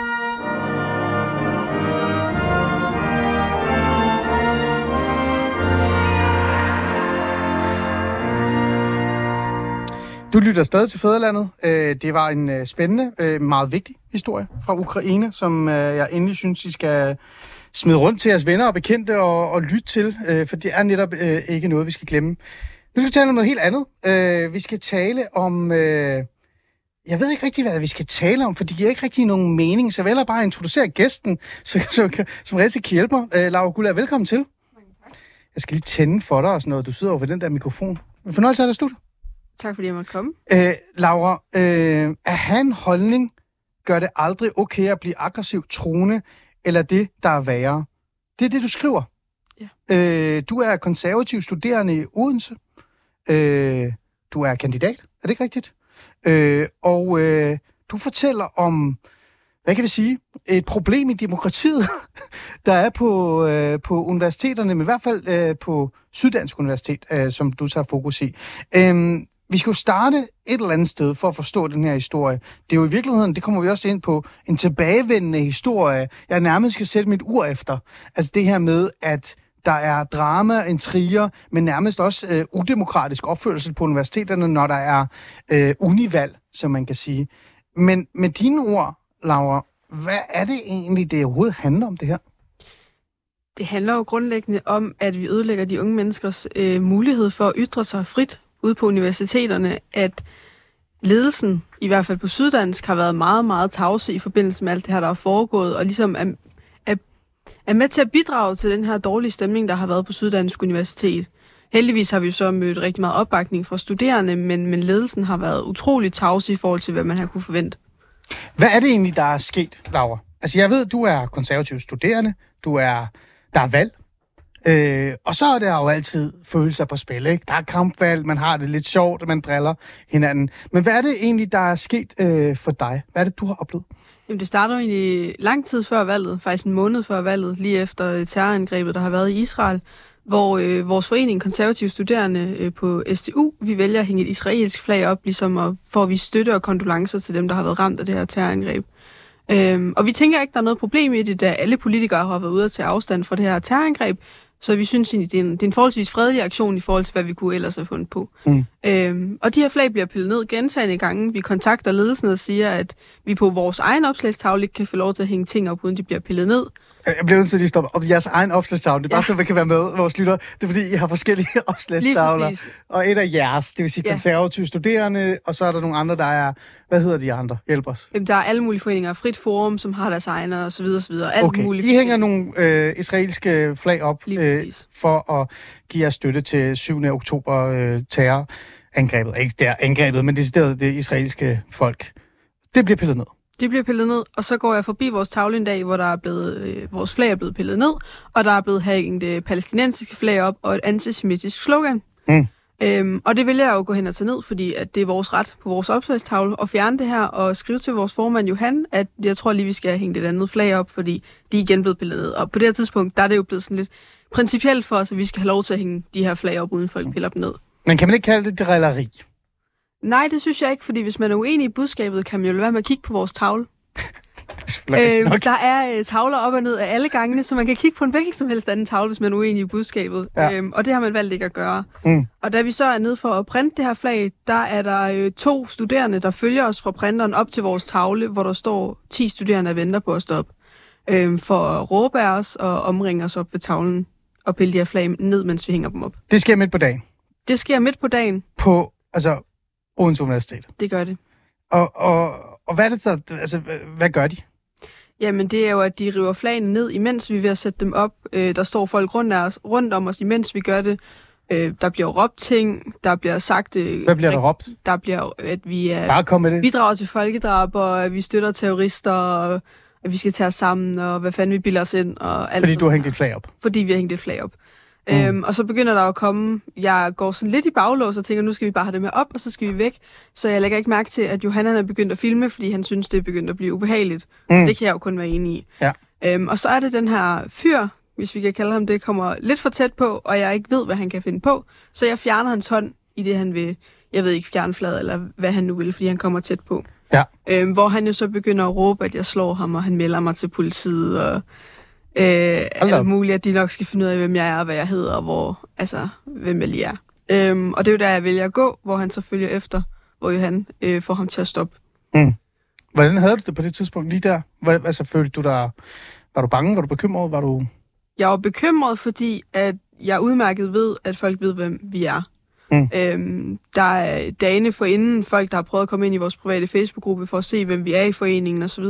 Du lytter stadig til Fæderlandet. Øh, Det var en øh, spændende, øh, meget vigtig historie fra Ukraine, som jeg endelig synes, I skal smide rundt til jeres venner og bekendte og, og lytte til, for det er netop ikke noget, vi skal glemme. Nu skal vi tale om noget helt andet. Vi skal tale om... Jeg ved ikke rigtig, hvad vi skal tale om, for det giver ikke rigtig nogen mening, så jeg vælger bare introducere gæsten, så, så, som rigtig kan hjælpe mig. Laura Gulla, velkommen til. Jeg skal lige tænde for dig og sådan noget. Du sidder over ved den der mikrofon. Fornøjelse af dig, studiet. Tak fordi jeg måtte komme. Øh, Laura, øh, at have en holdning gør det aldrig okay at blive aggressiv troende, eller det, der er værre. Det er det, du skriver. Ja. Øh, du er konservativ studerende i Odense. Øh, du er kandidat, er det ikke rigtigt? Øh, og øh, du fortæller om, hvad kan vi sige, et problem i demokratiet, der er på, øh, på universiteterne, men i hvert fald øh, på Syddansk Universitet, øh, som du tager fokus i. Øh, vi skulle starte et eller andet sted for at forstå den her historie. Det er jo i virkeligheden, det kommer vi også ind på, en tilbagevendende historie, jeg nærmest skal sætte mit ur efter. Altså det her med, at der er drama, intriger, men nærmest også øh, udemokratisk opførsel på universiteterne, når der er øh, univalg, som man kan sige. Men med dine ord, Laura, hvad er det egentlig, det overhovedet handler om det her? Det handler jo grundlæggende om, at vi ødelægger de unge menneskers øh, mulighed for at ytre sig frit ude på universiteterne, at ledelsen, i hvert fald på Syddansk, har været meget, meget tavse i forbindelse med alt det her, der er foregået, og ligesom er, er, er med til at bidrage til den her dårlige stemning, der har været på Syddansk Universitet. Heldigvis har vi så mødt rigtig meget opbakning fra studerende, men, men ledelsen har været utrolig tavse i forhold til, hvad man har kunne forvente. Hvad er det egentlig, der er sket, Laura? Altså, jeg ved, du er konservativ studerende, du er, der er valg, øh, og så er der jo altid følelser på spil, ikke? Der er kampvalg, man har det lidt sjovt, man driller hinanden. Men hvad er det egentlig, der er sket øh, for dig? Hvad er det, du har oplevet? Jamen, det starter jo egentlig lang tid før valget, faktisk en måned før valget, lige efter øh, terrorangrebet, der har været i Israel, hvor øh, vores forening, konservative studerende øh, på SDU, vi vælger at hænge et israelsk flag op, ligesom at, for at vi støtte og kondolencer til dem, der har været ramt af det her terrorangreb. Øhm, og vi tænker ikke, der er noget problem i det, da alle politikere har været ude til afstand fra det her terrorangreb, så vi synes egentlig, det er en, det er en forholdsvis fredelig aktion i forhold til, hvad vi kunne ellers have fundet på. Mm. Øhm, og de her flag bliver pillet ned gentagende gange. Vi kontakter ledelsen og siger, at vi på vores egen opslagstavle ikke kan få lov til at hænge ting op, uden de bliver pillet ned. Jeg bliver nødt til at lige stoppe. Og jeres egen opslagstavle, det er bare ja. så, vi kan være med, vores lytter. Det er fordi, I har forskellige opslagstavler. Og et af jeres, det vil sige ja. konservative studerende, og så er der nogle andre, der er... Hvad hedder de andre? Hjælp os. Jamen, der er alle mulige foreninger. Frit Forum, som har deres egne, og så videre, og så videre. Alt okay. muligt. I hænger nogle øh, israelske flag op øh, for at give jer støtte til 7. oktober øh, terrorangrebet. Ikke der angrebet, men det er det israelske folk. Det bliver pillet ned. De bliver pillet ned, og så går jeg forbi vores tavle en dag, hvor der er blevet, øh, vores flag er blevet pillet ned, og der er blevet hængt det palæstinensiske flag op og et antisemitisk slogan. Mm. Øhm, og det vil jeg jo gå hen og tage ned, fordi at det er vores ret på vores opslagstavle at fjerne det her og skrive til vores formand Johan, at jeg tror lige, vi skal hænge det andet flag op, fordi de er igen blevet pillet ned. Og på det her tidspunkt, der er det jo blevet sådan lidt principielt for os, at vi skal have lov til at hænge de her flag op, uden folk piller dem ned. Men kan man ikke kalde det drilleri? Nej, det synes jeg ikke, fordi hvis man er uenig i budskabet, kan man jo lade være med at kigge på vores tavle. øh, der er øh, tavler op og ned af alle gangene, så man kan kigge på en hvilken som helst anden tavle, hvis man er uenig i budskabet. Ja. Øhm, og det har man valgt ikke at gøre. Mm. Og da vi så er nede for at printe det her flag, der er der øh, to studerende, der følger os fra printeren op til vores tavle, hvor der står 10 studerende, der venter på at stoppe. Øh, for at råbe af os og omringe os op ved tavlen og pille de her flag ned, mens vi hænger dem op. Det sker midt på dagen? Det sker midt på dagen. På, altså, Odense Universitet? Det gør det. Og, og, og hvad er det så, altså, hvad gør de? Jamen, det er jo, at de river flagene ned, imens vi er ved at sætte dem op. Øh, der står folk rundt, os, rundt om os, imens vi gør det. Øh, der bliver råbt ting, der bliver sagt... Øh, Hvad bliver der råbt? Der bliver, at vi er, Bare kom med det. bidrager til folkedrab, og at vi støtter terrorister, og at vi skal tage os sammen, og hvad fanden vi bilder os ind. Og alt Fordi du har hængt et flag op? Fordi vi har hængt et flag op. Mm. Øhm, og så begynder der at komme, jeg går sådan lidt i baglås og tænker, nu skal vi bare have det med op, og så skal vi væk. Så jeg lægger ikke mærke til, at Johanna er begyndt at filme, fordi han synes, det er begyndt at blive ubehageligt. Mm. Det kan jeg jo kun være enig i. Ja. Øhm, og så er det den her fyr, hvis vi kan kalde ham det, kommer lidt for tæt på, og jeg ikke ved, hvad han kan finde på. Så jeg fjerner hans hånd i det, han vil, jeg ved ikke, fjerne flad, eller hvad han nu vil, fordi han kommer tæt på. Ja. Øhm, hvor han jo så begynder at råbe, at jeg slår ham, og han melder mig til politiet, og Øh, alt muligt, at de nok skal finde ud af, hvem jeg er, og hvad jeg hedder, og hvor, altså, hvem jeg lige er. Øhm, og det er jo der, jeg vælger at gå, hvor han så følger efter, hvor Johan øh, får ham til at stoppe. Mm. Hvordan havde du det på det tidspunkt lige der? Hvad, altså, følte du dig... Var du bange? Var du bekymret? Var du... Jeg var bekymret, fordi at jeg udmærket ved, at folk ved, hvem vi er. Mm. Øhm, der er dagene for inden folk, der har prøvet at komme ind i vores private Facebook-gruppe for at se, hvem vi er i foreningen osv.,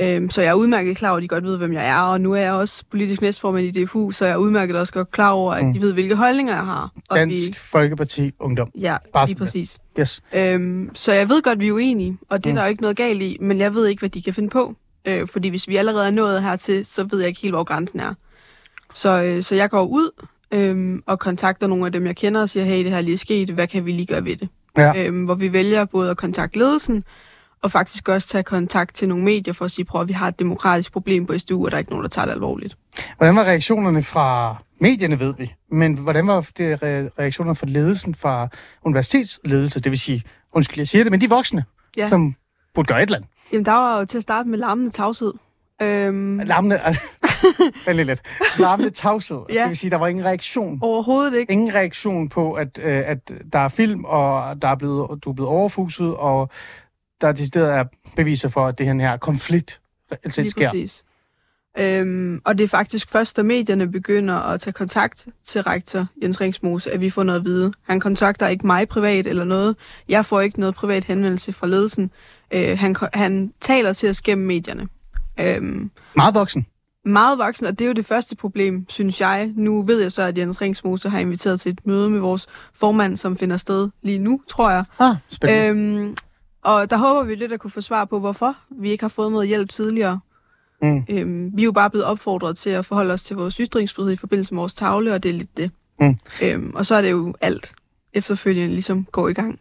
Øhm, så jeg er udmærket klar over, at de godt ved, hvem jeg er, og nu er jeg også politisk næstformand i DFU, så jeg er udmærket også godt klar over, at mm. de ved, hvilke holdninger jeg har. Og Dansk vi... Folkeparti Ungdom. Ja, Bare lige præcis. Yes. Øhm, så jeg ved godt, at vi er uenige, og det mm. er der jo ikke noget galt i, men jeg ved ikke, hvad de kan finde på. Øh, fordi hvis vi allerede er nået hertil, så ved jeg ikke helt, hvor grænsen er. Så, øh, så jeg går ud øh, og kontakter nogle af dem, jeg kender, og siger, hey, det her er lige sket, hvad kan vi lige gøre ved det? Ja. Øh, hvor vi vælger både at kontakte ledelsen, og faktisk også tage kontakt til nogle medier for at sige, prøv at vi har et demokratisk problem på SDU, og der er ikke nogen, der tager det alvorligt. Hvordan var reaktionerne fra medierne, ved vi? Men hvordan var det re- reaktioner fra ledelsen fra universitetsledelse? Det vil sige, undskyld, jeg siger det, men de voksne, Ja. som burde gøre et eller andet. Jamen, der var jo til at starte med larmende tavshed. Øhm, Larmende, altså, lige lidt. Larmende tavshed. Ja. Det vil sige, der var ingen reaktion. overhovedet ikke. Ingen reaktion på, at, øh, at der er film, og der er blevet, du er blevet overfuset, og der er decideret er beviser for, at det her, her konflikt reelt set Lige sker. præcis. Øhm, og det er faktisk først, da medierne begynder at tage kontakt til rektor Jens Ringsmose, at vi får noget at vide. Han kontakter ikke mig privat eller noget. Jeg får ikke noget privat henvendelse fra ledelsen. Øh, han, han taler til os gennem medierne. Øhm, Meget voksen. meget voksen, og det er jo det første problem, synes jeg. Nu ved jeg så, at Jens Ringsmose har inviteret til et møde med vores formand, som finder sted lige nu, tror jeg. Ah, spændende. Øhm, og der håber vi lidt at kunne få svar på, hvorfor vi ikke har fået noget hjælp tidligere. Mm. Øhm, vi er jo bare blevet opfordret til at forholde os til vores ytringsfrihed i forbindelse med vores tavle, og det er lidt det. Mm. Øhm, og så er det jo alt efterfølgende ligesom går i gang.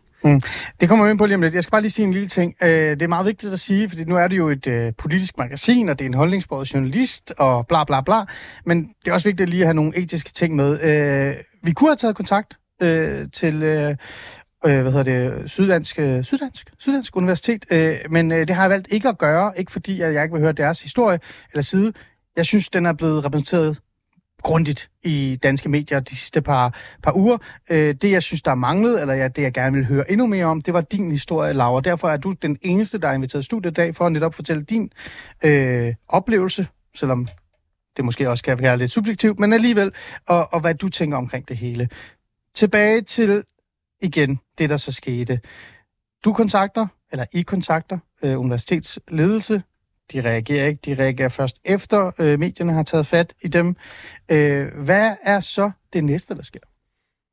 Det kommer vi ind på lige om lidt. Jeg skal bare lige sige en lille ting. Øh, det er meget vigtigt at sige, fordi nu er det jo et øh, politisk magasin, og det er en holdningsbordet journalist, og bla bla bla. Men det er også vigtigt lige at have nogle etiske ting med. Øh, vi kunne have taget kontakt øh, til... Øh, øh, hvad hedder det, Syddansk, øh, Syddansk, Syddansk Universitet, øh, men øh, det har jeg valgt ikke at gøre, ikke fordi at jeg ikke vil høre deres historie eller side. Jeg synes, den er blevet repræsenteret grundigt i danske medier de sidste par, par uger. Øh, det, jeg synes, der er manglet, eller ja, det, jeg gerne vil høre endnu mere om, det var din historie, Laura. Derfor er du den eneste, der er inviteret i studiet i dag, for at netop fortælle din øh, oplevelse, selvom det måske også kan være lidt subjektivt, men alligevel, og, og hvad du tænker omkring det hele. Tilbage til, igen, det der så skete. Du kontakter, eller I kontakter, øh, universitetsledelse, de reagerer ikke. De reagerer først efter øh, medierne har taget fat i dem. Øh, hvad er så det næste, der sker?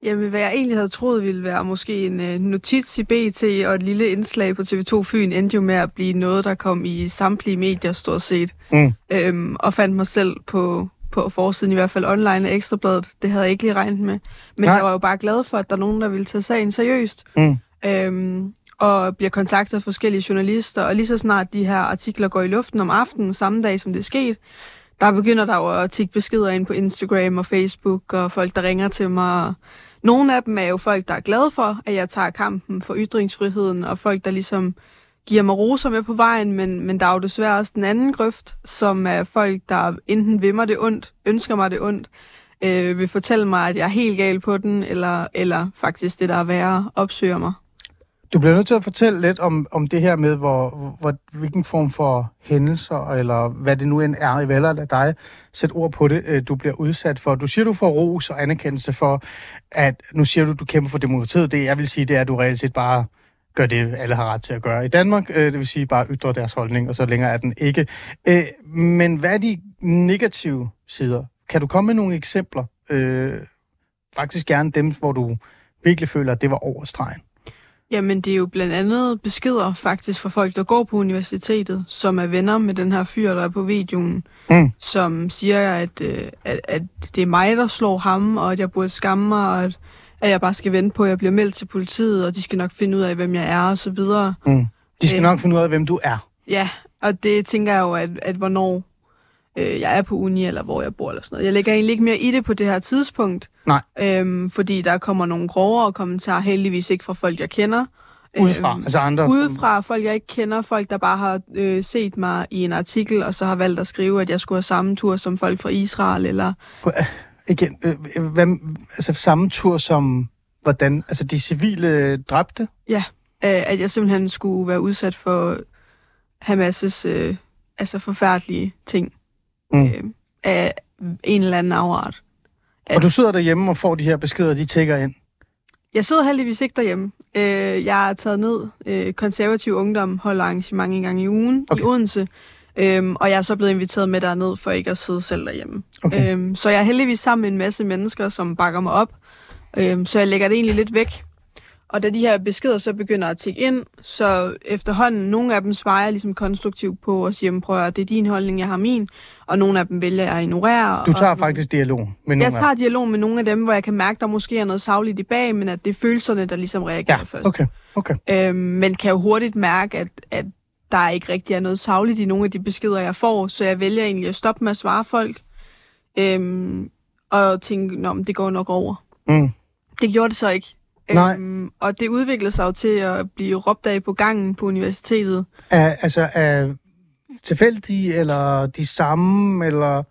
Jamen, hvad jeg egentlig havde troet ville være måske en øh, notits i BT og et lille indslag på TV2 Fyn, endte jo med at blive noget, der kom i samtlige medier stort set. Mm. Øhm, og fandt mig selv på, på forsiden, i hvert fald online af Ekstrabladet. Det havde jeg ikke lige regnet med. Men Nej. jeg var jo bare glad for, at der er nogen, der ville tage sagen seriøst. Mm. Øhm, og bliver kontaktet af forskellige journalister, og lige så snart de her artikler går i luften om aftenen, samme dag som det er sket, der begynder der jo at tikke beskeder ind på Instagram og Facebook, og folk, der ringer til mig. Nogle af dem er jo folk, der er glade for, at jeg tager kampen for ytringsfriheden, og folk, der ligesom giver mig roser med på vejen, men, men der er jo desværre også den anden grøft, som er folk, der enten vil mig det ondt, ønsker mig det ondt, øh, vil fortælle mig, at jeg er helt gal på den, eller, eller faktisk det, der er værre, opsøger mig. Du bliver nødt til at fortælle lidt om, om det her med, hvor, hvor, hvilken form for hændelser, eller hvad det nu end er, i valger af dig, sæt ord på det, øh, du bliver udsat for. Du siger, du får ros og anerkendelse for, at nu siger du, du kæmper for demokratiet. Det, jeg vil sige, det er, at du reelt set bare gør det, alle har ret til at gøre i Danmark. Øh, det vil sige, bare ytre deres holdning, og så længere er den ikke. Øh, men hvad er de negative sider? Kan du komme med nogle eksempler? Øh, faktisk gerne dem, hvor du virkelig føler, at det var over stregen. Jamen, det er jo blandt andet beskeder faktisk fra folk, der går på universitetet, som er venner med den her fyr, der er på videoen, Mm. som siger, at, øh, at, at det er mig, der slår ham, og at jeg burde skamme mig, og at, at jeg bare skal vente på, at jeg bliver meldt til politiet, og de skal nok finde ud af, hvem jeg er, og så videre. Mm. De skal Øh. nok finde ud af, hvem du er. Ja, og det tænker jeg jo, at, at hvornår øh, jeg er på uni, eller hvor jeg bor, eller sådan noget. Jeg lægger egentlig ikke mere i det på det her tidspunkt. Nej. Øhm, fordi der kommer nogle grovere kommentarer, heldigvis ikke fra folk, jeg kender. Udefra, Øhm, altså andre. Udefra folk, jeg ikke kender, folk, der bare har øh, set mig i en artikel, og så har valgt at skrive, at jeg skulle have samme tur som folk fra Israel, eller Igen, øh, øh, hvad, altså samme tur som, hvordan, altså de civile dræbte? øh, at jeg simpelthen skulle være udsat for Hamas' øh, altså forfærdelige ting Mm. øh, af en eller anden afart. Og du sidder derhjemme og får de her beskeder, de tækker ind. Jeg sidder heldigvis ikke derhjemme. Øh, jeg er taget ned. Øh, konservativ Ungdom holder arrangement en gang i ugen Okay. i Odense. Øhm, og jeg er så blevet inviteret med derned for ikke at sidde selv derhjemme. Okay. Øhm, så jeg er heldigvis sammen med en masse mennesker, som bakker mig op. Øhm, så jeg lægger det egentlig lidt væk. Og da de her beskeder så begynder at tikke ind, så efterhånden, nogle af dem svarer jeg ligesom konstruktivt på og siger, "Men prøv at det er din holdning, jeg har min. Og nogle af dem vælger jeg at ignorere. Du tager og, faktisk dialog med Jeg nogle tager dialog med nogle af dem, hvor jeg kan mærke, der måske er noget savligt i bag, men at det er følelserne, der ligesom reagerer Ja, først. okay, okay. Øhm, men kan jo hurtigt mærke, at, at der ikke rigtig er noget savligt i nogle af de beskeder, jeg får, så jeg vælger egentlig at stoppe med at svare folk. Øhm, og tænke, Nå, men det går nok over. Mm. Det gjorde det så ikke. Nej. Øhm, og det udviklede sig jo til at blive råbt af på gangen på universitetet. Er, altså, er tilfældige, eller de samme, eller...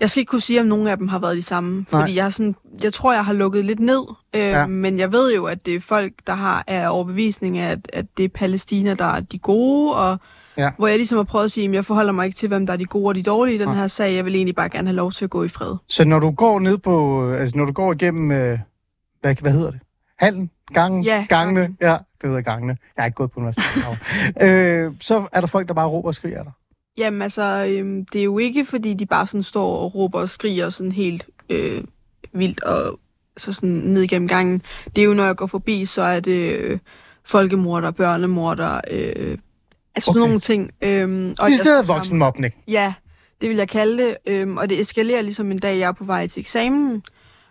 Jeg skal ikke kunne sige, om nogen af dem har været de samme, Nej. fordi jeg, er sådan, jeg tror, jeg har lukket lidt ned, øh, Ja. men jeg ved jo, at det er folk, der har er overbevisning af, at, at det er Palæstina, der er de gode, og Ja. hvor jeg ligesom har prøvet at sige, at jeg forholder mig ikke til, hvem der er de gode og de dårlige i den Nej. her sag. Jeg vil egentlig bare gerne have lov til at gå i fred. Så når du går ned på... Altså, når du går igennem... Øh, hvad, hvad hedder det? Hallen? Gangen? Ja, Gangene? gangen. Ja, det hedder gangene. Jeg har ikke gået på universitetet. øh, så er der folk, der bare råber og skriger dig. Jamen altså, øhm, det er jo ikke, fordi de bare sådan står og råber og skriger sådan helt øh, vildt og så sådan ned igennem gangen. Det er jo, når jeg går forbi, så er det øh, folkemorder, børnemorder, øh, altså sådan Okay. nogle ting. Øhm, og De jeg- steder voksenmobning. Ja, det vil jeg kalde det. Øhm, og det eskalerer ligesom en dag, jeg er på vej til eksamen,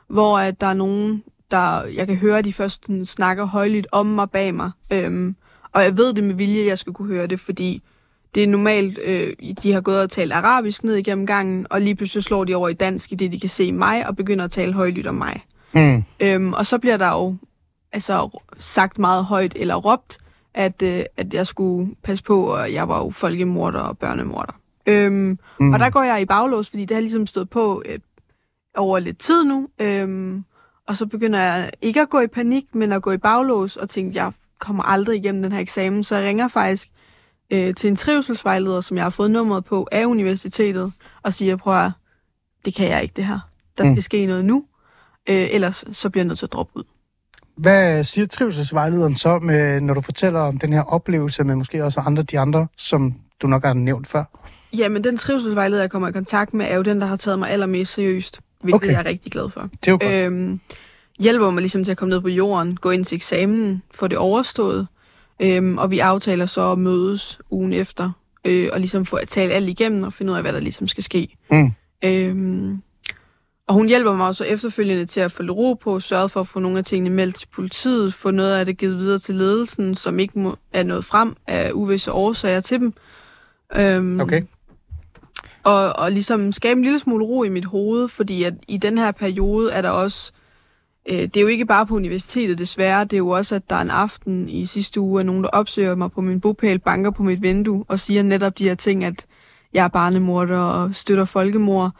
hvor at der er nogen, der jeg kan høre, at de først sådan snakker højlydt om mig bag mig. Øhm, og jeg ved det med vilje, at jeg skal kunne høre det, fordi det er normalt, øh, de har gået og talt arabisk ned igennem gangen, og lige pludselig slår de over i dansk, i det de kan se mig, og begynder at tale højlydt om mig. Mm. Øhm, og så bliver der jo altså, sagt meget højt eller råbt, at, øh, at jeg skulle passe på, og jeg var jo folkemorder og børnemorder. Øhm, mm. Og der går jeg i baglås, fordi det har ligesom stået på øh, over lidt tid nu. Øhm, og så begynder jeg ikke at gå i panik, men at gå i baglås og tænke, jeg kommer aldrig igennem den her eksamen. Så jeg ringer faktisk øh, til en trivselsvejleder, som jeg har fået nummeret på af universitetet, og siger, prøv at det kan jeg ikke det her. Der skal Mm. ske noget nu, øh, ellers så bliver jeg nødt til at droppe ud. Hvad siger trivselsvejlederen så, med, når du fortæller om den her oplevelse med måske også andre de andre, som du nok har nævnt før? Jamen, den trivselsvejleder, jeg kommer i kontakt med, er jo den, der har taget mig allermest seriøst, hvilket okay. jeg er rigtig glad for. Det er jo godt. Øhm, hjælper mig ligesom til at komme ned på jorden, gå ind til eksamen, få det overstået, øhm, og vi aftaler så at mødes ugen efter, øh, og ligesom få at tale alt igennem og finde ud af, hvad der ligesom skal ske. Mm. Øhm, og hun hjælper mig også efterfølgende til at få ro på, sørge for at få nogle af tingene meldt til politiet, få noget af det givet videre til ledelsen, som ikke må, er nået frem af uvisse årsager til dem. Øhm, Okay. og, og ligesom skabe en lille smule ro i mit hoved, fordi at i den her periode er der også, øh, det er jo ikke bare på universitetet desværre, det er jo også, at der er en aften i sidste uge, at nogen, der opsøger mig på min bopæl, banker på mit vindue og siger netop de her ting, at jeg er barnemorder og støtter folkemord,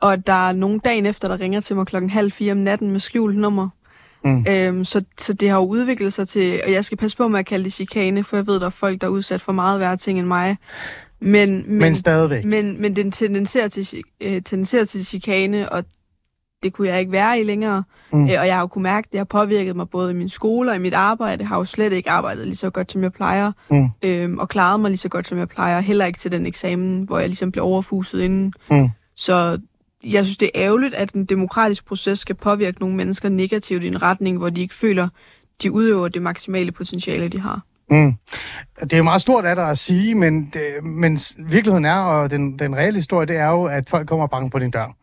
og at der er nogen dagen efter, der ringer til mig klokken halv fire om natten med skjult nummer. Mm. Øhm, så, så det har jo udviklet sig til, og jeg skal passe på med at kalde det chikane, for jeg ved, der er folk, der er udsat for meget værre ting end mig. Men, men, Men stadigvæk. men, men den tendenserer til, øh, tendenserer til chikane, og det kunne jeg ikke være i længere. Mm. Øh, og jeg har jo kunne mærke, at det har påvirket mig både i min skole og i mit arbejde. Jeg har jo slet ikke arbejdet lige så godt, som jeg plejer. Mm. Øhm, og klaret mig lige så godt, som jeg plejer. Heller ikke til den eksamen, hvor jeg ligesom blev overfuset inden. Mm. Så jeg synes, det er ærgerligt, at en demokratisk proces skal påvirke nogle mennesker negativt i en retning, hvor de ikke føler, de udøver det maksimale potentiale, de har. Mm. Det er jo meget stort af dig at sige, men, det, men virkeligheden er, og den, den reelle historie, det er jo, at folk kommer og banker på din dør,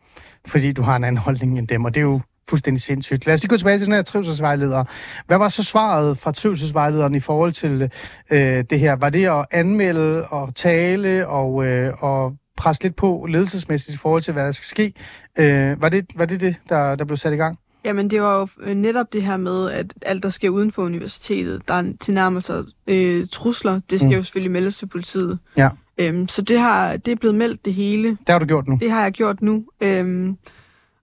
fordi du har en anden holdning end dem, og det er jo fuldstændig sindssygt. Lad os lige gå tilbage til den her trivselsvejleder. Hvad var så svaret fra trivselsvejlederen i forhold til øh, det her? Var det at anmelde og tale og, øh, og presse lidt på ledelsesmæssigt i forhold til, hvad der skal ske? Øh, var, det, var det det, der, der blev sat i gang? Jamen, det var jo øh, netop det her med, at alt, der sker uden for universitetet, der er tilnærmer sig øh, trusler, det skal mm. jo selvfølgelig meldes til politiet. Ja. Øhm, så det, har, det er blevet meldt det hele. Det har du gjort nu. Det har jeg gjort nu. Øhm,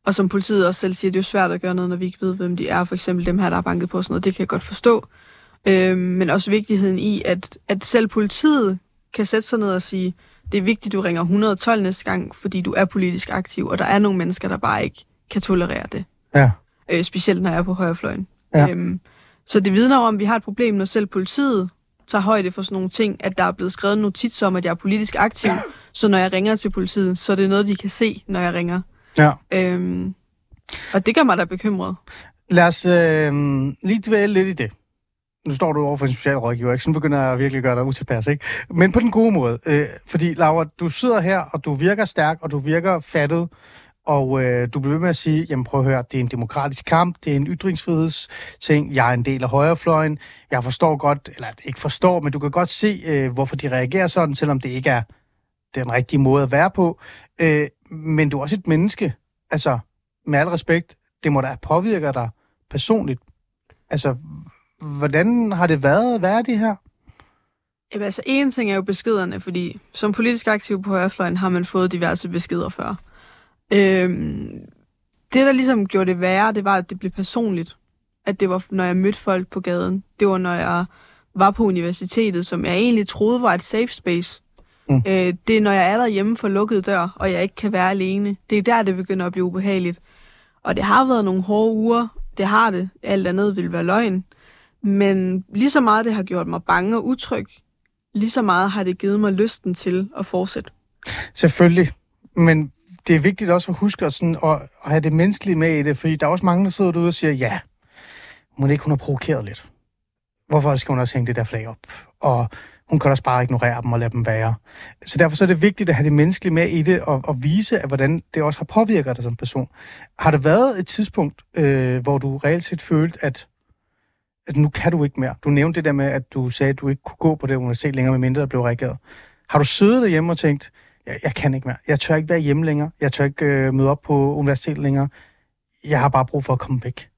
og som politiet også selv siger, det er jo svært at gøre noget, når vi ikke ved, hvem de er. For eksempel dem her, der har banket på sådan noget, det kan jeg godt forstå. Øhm, men også vigtigheden i, at, at selv politiet kan sætte sig ned og sige, det er vigtigt, du ringer 112 næste gang, fordi du er politisk aktiv, og der er nogle mennesker, der bare ikke kan tolerere det. Ja. Øh, specielt når jeg er på højrefløjen. Ja. Øhm, så det vidner om, at vi har et problem, når selv politiet tager højde for sådan nogle ting, at der er blevet skrevet en notits om, at jeg er politisk aktiv, så når jeg ringer til politiet, så er det noget, de kan se, når jeg ringer. Ja. Øhm, og det gør mig da bekymret. Lad os øh, lige dvæle lidt i det. Nu står du over for en socialrådgiver, ikke? Så begynder jeg virkelig at gøre dig utilpas, ikke? Men på den gode måde. Øh, fordi, Laura, du sidder her, og du virker stærk, og du virker fattet, og øh, du bliver ved med at sige, jamen prøv at høre, det er en demokratisk kamp, det er en ytringsfrihedsting, jeg er en del af højrefløjen, jeg forstår godt, eller ikke forstår, men du kan godt se, øh, hvorfor de reagerer sådan, selvom det ikke er den rigtige måde at være på. Øh, men du er også et menneske. Altså, med al respekt, det må da påvirke dig personligt. Altså, hvordan har det været at være det her? Jamen, altså, en ting er jo beskederne, fordi som politisk aktiv på højrefløjen har man fået diverse beskeder før. Øhm, det, der ligesom gjorde det værre, det var, at det blev personligt. At det var, når jeg mødte folk på gaden. Det var, når jeg var på universitetet, som jeg egentlig troede var et safe space. Mm. Øh, det er, når jeg er derhjemme for lukket dør, og jeg ikke kan være alene. Det er der, det begynder at blive ubehageligt. Og det har været nogle hårde uger. Det har det. Alt andet vil være løgn. Men lige så meget det har gjort mig bange og utryg, lige så meget har det givet mig lysten til at fortsætte. Selvfølgelig. Men det er vigtigt også at huske at, sådan, at, at have det menneskelige med i det, fordi der er også mange, der sidder derude og siger, ja, må det ikke hun har provokeret lidt? Hvorfor skal hun også hænge det der flag op? Og hun kan også bare ignorere dem og lade dem være. Så derfor så er det vigtigt at have det menneskelige med i det, og, og vise, at hvordan det også har påvirket dig som person. Har der været et tidspunkt, øh, hvor du reelt set følte, at, at nu kan du ikke mere? Du nævnte det der med, at du sagde, at du ikke kunne gå på det universitet længere, med mindre der blev reageret. Har du siddet derhjemme og tænkt, jeg, jeg kan ikke mere. Jeg tør ikke være hjemme længere. Jeg tør ikke øh, møde op på universitetet længere. Jeg har bare brug for at komme væk.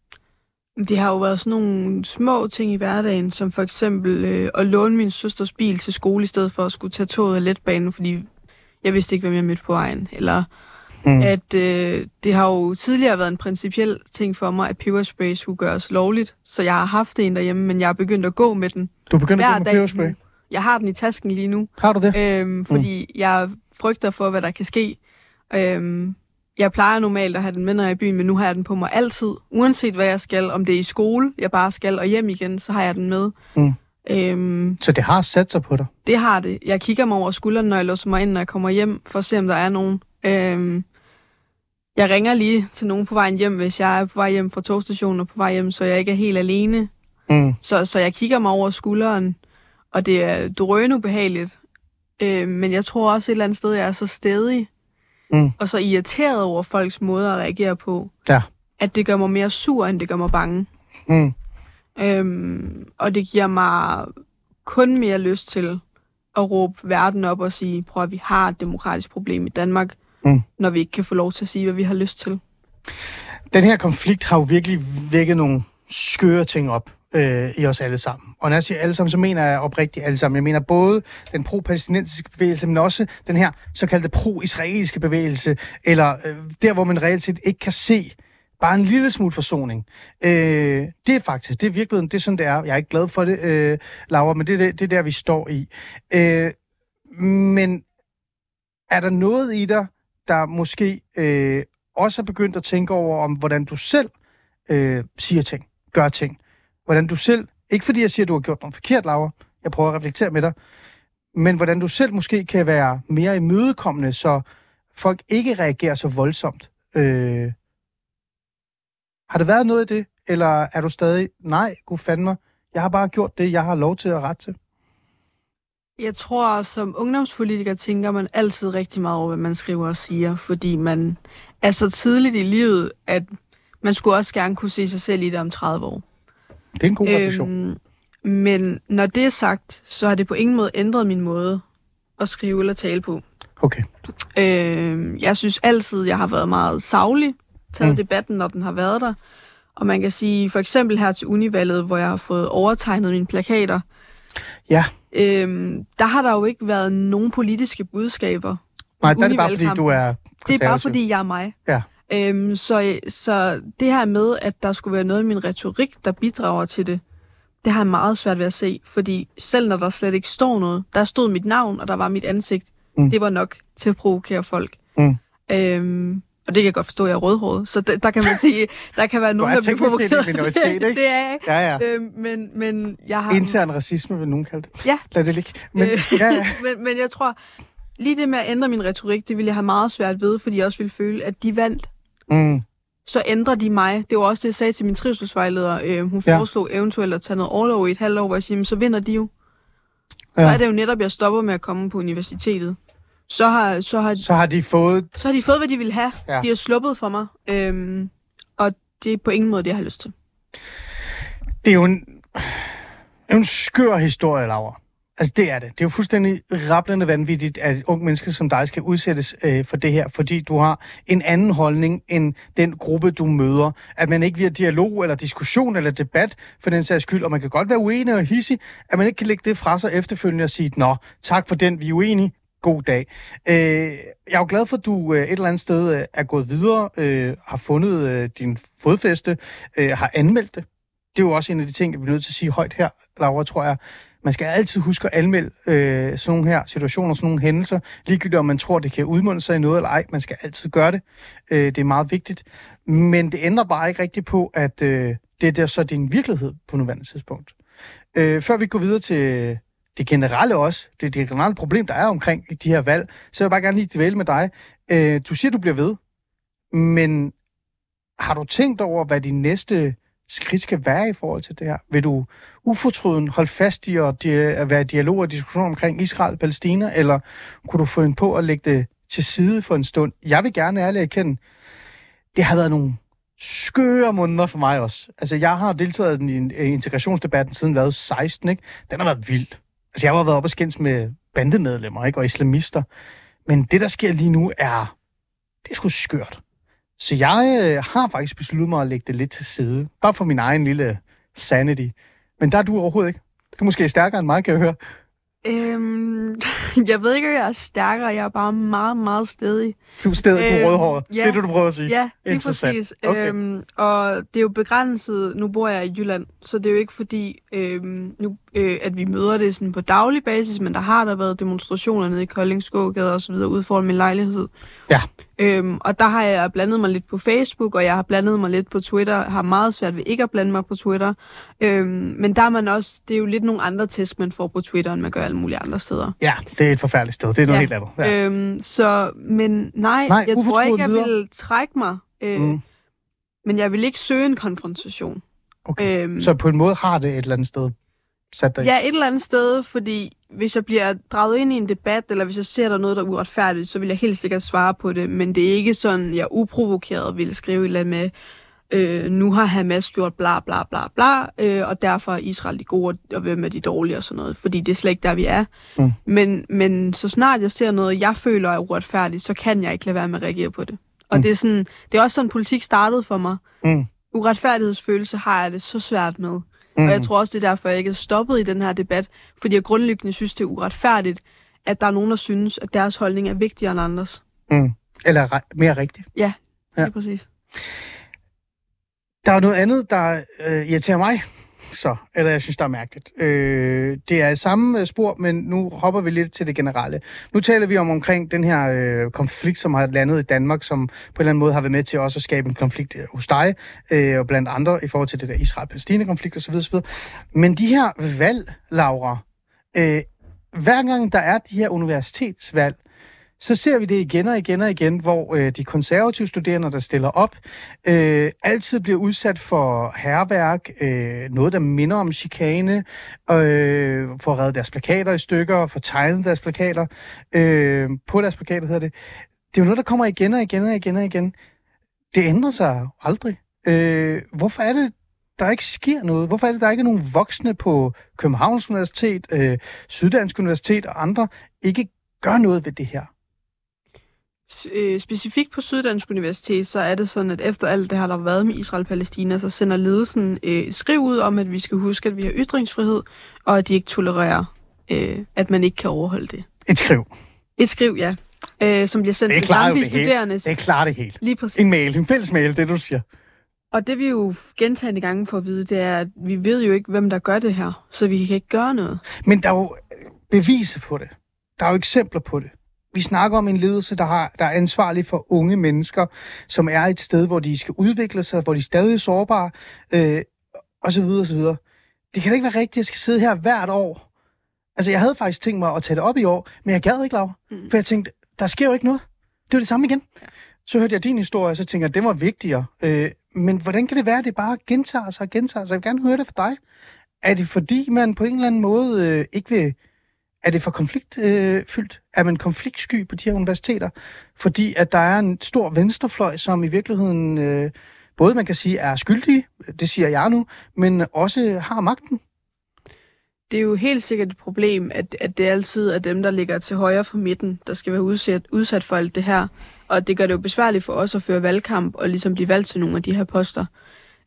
Det har jo været sådan nogle små ting i hverdagen, som for eksempel øh, at låne min søsters bil til skole, i stedet for at skulle tage toget af letbanen, fordi jeg vidste ikke, hvem jeg mødte på vejen. Eller mm. at øh, det har jo tidligere været en principiel ting for mig, at peberspray skulle gøres lovligt. Så jeg har haft en derhjemme, men jeg er begyndt at gå med den. Du er begyndt at gå med peberspray? Jeg har den i tasken lige nu. Har du det? Øhm, fordi mm. jeg frygter for, hvad der kan ske. Øhm, jeg plejer normalt at have den med, når jeg er i byen, men nu har jeg den på mig altid. Uanset hvad jeg skal, om det er i skole, jeg bare skal, og hjem igen, så har jeg den med. Mm. Øhm, så det har sat sig på dig? Det har det. Jeg kigger mig over skulderen, når jeg låser mig ind, når jeg kommer hjem, for at se, om der er nogen. Øhm, jeg ringer lige til nogen på vejen hjem, hvis jeg er på vej hjem fra togstationen og på vej hjem, så jeg ikke er helt alene. Mm. Så, så jeg kigger mig over skulderen, og det er drøn ubehageligt. Øh, men jeg tror også et eller andet sted, jeg er så stedig, mm. og så irriteret over folks måde at reagere på, ja. at det gør mig mere sur, end det gør mig bange. Mm. Øhm, og det giver mig kun mere lyst til at råbe verden op og sige, prøv at vi har et demokratisk problem i Danmark, mm. når vi ikke kan få lov til at sige, hvad vi har lyst til. Den her konflikt har jo virkelig vækket nogle skøre ting op øh, i os alle sammen. Og når jeg siger alle sammen, så mener jeg oprigtigt alle sammen. Jeg mener både den pro-palæstinensiske bevægelse, men også den her såkaldte pro-israelske bevægelse, eller øh, der, hvor man reelt set ikke kan se bare en lille smule forsoning. Øh, det er faktisk, det er virkeligheden, det er sådan, det er. Jeg er ikke glad for det, øh, Laura, men det er, det, det er der, vi står i. Øh, men er der noget i dig, der måske øh, også har begyndt at tænke over, om hvordan du selv øh, siger ting, gør ting? Hvordan du selv, ikke fordi jeg siger, at du har gjort noget forkert, Laura, jeg prøver at reflektere med dig, men hvordan du selv måske kan være mere imødekommende, så folk ikke reagerer så voldsomt. Øh, har det været noget af det, eller er du stadig, nej, gud fandme, jeg har bare gjort det, jeg har lov til at rette til? Jeg tror, som ungdomspolitiker tænker man altid rigtig meget over, hvad man skriver og siger, fordi man er så tidligt i livet, at man skulle også gerne kunne se sig selv i det om 30 år. Det er en god refleksion. Øhm, men når det er sagt, så har det på ingen måde ændret min måde at skrive eller tale på. Okay. Øhm, jeg synes altid, jeg har været meget savlig, taget mm. debatten, når den har været der. Og man kan sige, for eksempel her til Univalget, hvor jeg har fået overtegnet mine plakater, ja. øhm, der har der jo ikke været nogen politiske budskaber. Nej, der er det bare, fordi du er Det er bare, fordi jeg er mig. Ja. Øhm, så, så det her med, at der skulle være noget i min retorik, der bidrager til det, det har jeg meget svært ved at se. Fordi selv når der slet ikke står noget, der stod mit navn, og der var mit ansigt, mm. det var nok til at provokere folk. Mm. Øhm, og det kan jeg godt forstå, at jeg er rødhåret. Så der, der kan man sige, der kan være nogen, der bliver provokeret. minoritet, ikke? det er jeg. Ja, ja. Øhm, men, men jeg har... Intern racisme, vil nogen kalde det. Ja. Lad det ligge. Men, øh, ja, ja. men, men jeg tror, lige det med at ændre min retorik, det ville jeg have meget svært ved, fordi jeg også ville føle, at de vandt mm. så ændrer de mig. Det var også det, jeg sagde til min trivselsvejleder. Øh, hun ja. foreslog eventuelt at tage noget overlov i et halvt år, hvor jeg siger, så vinder de jo. Ja. Så er det jo netop, jeg stopper med at komme på universitetet. Så har, så har, så har de fået... Så har de fået, hvad de ville have. Ja. De har sluppet for mig. Øhm, og det er på ingen måde det, jeg har lyst til. Det er jo en, en skør historie, Laura. Altså, det er det. Det er jo fuldstændig rablende vanvittigt, at unge mennesker som dig skal udsættes øh, for det her, fordi du har en anden holdning end den gruppe, du møder. At man ikke via dialog eller diskussion eller debat for den sags skyld, og man kan godt være uenig og hissig, at man ikke kan lægge det fra sig efterfølgende og sige, nå, tak for den, vi er uenige, god dag. Øh, jeg er jo glad for, at du øh, et eller andet sted øh, er gået videre, øh, har fundet øh, din fodfæste, øh, har anmeldt det. Det er jo også en af de ting, vi bliver nødt til at sige højt her, Laura, tror jeg. Man skal altid huske at anmelde øh, sådan nogle her situationer, sådan nogle hændelser, ligegyldigt om man tror, det kan udmunde sig i noget eller ej. Man skal altid gøre det. Øh, det er meget vigtigt. Men det ændrer bare ikke rigtigt på, at øh, det er der så din virkelighed på nuværende tidspunkt. Øh, før vi går videre til det generelle også, det, det generelle problem, der er omkring de her valg, så vil jeg bare gerne lige dvæle med dig. Øh, du siger, du bliver ved, men har du tænkt over, hvad de næste skridt skal være i forhold til det her? Vil du ufortrøden holde fast i at, at være i dialog og diskussion omkring Israel og Palæstina, eller kunne du få en på at lægge det til side for en stund? Jeg vil gerne ærligt erkende, det har været nogle skøre måneder for mig også. Altså, jeg har deltaget i integrationsdebatten siden været 16, ikke? Den har været vildt. Altså, jeg har været op og skændes med bandemedlemmer, ikke? Og islamister. Men det, der sker lige nu, er... Det er sgu skørt. Så jeg øh, har faktisk besluttet mig at lægge det lidt til side. Bare for min egen lille sanity. Men der er du overhovedet ikke. Du er måske stærkere end mig, kan jeg høre. Øhm, jeg ved ikke, om jeg er stærkere. Jeg er bare meget, meget stedig. Du er stedig øhm, på rødhåret. Ja, det er det, du prøver at sige. Ja, lige præcis. Okay. Øhm, og det er jo begrænset. Nu bor jeg i Jylland, så det er jo ikke fordi, øhm, nu, øh, at vi møder det sådan på daglig basis, men der har der været demonstrationer nede i Kolding, Skågade og så videre ud foran min lejlighed. Ja. Øhm, og der har jeg blandet mig lidt på Facebook, og jeg har blandet mig lidt på Twitter. har meget svært ved ikke at blande mig på Twitter. Øhm, men der er man også, det er jo lidt nogle andre test, man får på Twitter, end man gør alle mulige andre steder. Ja, det er et forfærdeligt sted. Det er noget ja. helt andet. Ja. Øhm, så, men nej, nej jeg tror ikke, jeg vil trække mig. Øh, mm. Men jeg vil ikke søge en konfrontation. Okay. Øhm, så på en måde har det et eller andet sted sat dig Ja, et eller andet sted, fordi hvis jeg bliver draget ind i en debat, eller hvis jeg ser der noget, der er uretfærdigt, så vil jeg helt sikkert svare på det. Men det er ikke sådan, jeg uprovokeret vil skrive et eller andet med, øh, nu har Hamas gjort bla bla bla bla, øh, og derfor er Israel de gode, og hvem er de dårlige og sådan noget, fordi det er slet ikke der, vi er. Mm. Men, men så snart jeg ser noget, jeg føler er uretfærdigt, så kan jeg ikke lade være med at reagere på det. Og mm. det, er sådan, det er også sådan, politik startede for mig. Mm. Uretfærdighedsfølelse har jeg det så svært med. Mm. Og jeg tror også, det er derfor, jeg ikke er stoppet i den her debat, fordi jeg grundlæggende synes, det er uretfærdigt, at der er nogen, der synes, at deres holdning er vigtigere end andres. Mm. Eller re- mere rigtigt. Ja, ja. lige præcis. Der er noget andet, der øh, irriterer mig, så, eller jeg synes, der er mærkeligt. Øh, det er samme øh, spor, men nu hopper vi lidt til det generelle. Nu taler vi om omkring den her øh, konflikt, som har landet i Danmark, som på en eller anden måde har været med til også at skabe en konflikt øh, hos dig, øh, og blandt andre i forhold til det der Israel-Palæstina-konflikt osv. osv. Men de her valg, Laura, øh, hver gang der er de her universitetsvalg, så ser vi det igen og igen og igen, hvor øh, de konservative studerende, der stiller op, øh, altid bliver udsat for herværk, øh, noget, der minder om chikane, øh, får reddet deres plakater i stykker, og at deres plakater, øh, på deres plakater hedder det. Det er jo noget, der kommer igen og igen og igen og igen. Det ændrer sig aldrig. Øh, hvorfor er det, der ikke sker noget? Hvorfor er det, der ikke er nogen voksne på Københavns Universitet, øh, Syddansk Universitet og andre, ikke gør noget ved det her? Øh, specifikt på Syddansk Universitet, så er det sådan, at efter alt det her, der har været med Israel-Palæstina, så sender ledelsen øh, skriv ud om, at vi skal huske, at vi har ytringsfrihed, og at de ikke tolererer, øh, at man ikke kan overholde det. Et skriv? Et skriv, ja. Øh, som bliver sendt til samtlige studerende. Det er klart det helt. Lige præcis. En mail, en fælles mail, det du siger. Og det vi jo gentagende gange får at vide, det er, at vi ved jo ikke, hvem der gør det her, så vi kan ikke gøre noget. Men der er jo beviser på det. Der er jo eksempler på det. Vi snakker om en ledelse, der, har, der er ansvarlig for unge mennesker, som er et sted, hvor de skal udvikle sig, hvor de er stadig sårbare, øh, og så videre, og så videre. Det kan da ikke være rigtigt, at jeg skal sidde her hvert år. Altså, jeg havde faktisk tænkt mig at tage det op i år, men jeg gad ikke, Laura. Mm. For jeg tænkte, der sker jo ikke noget. Det var det samme igen. Ja. Så hørte jeg din historie, og så tænkte jeg, det var vigtigere. Øh, men hvordan kan det være, at det bare gentager sig og gentager sig? Jeg vil gerne høre det fra dig. Er det fordi, man på en eller anden måde øh, ikke vil er det for konfliktfyldt? Øh, er man konfliktsky på de her universiteter? Fordi at der er en stor venstrefløj, som i virkeligheden øh, både man kan sige er skyldige, det siger jeg nu, men også har magten? det er jo helt sikkert et problem, at, at det altid er dem, der ligger til højre for midten, der skal være udsat, udsat for alt det her. Og det gør det jo besværligt for os at føre valgkamp og ligesom blive valgt til nogle af de her poster.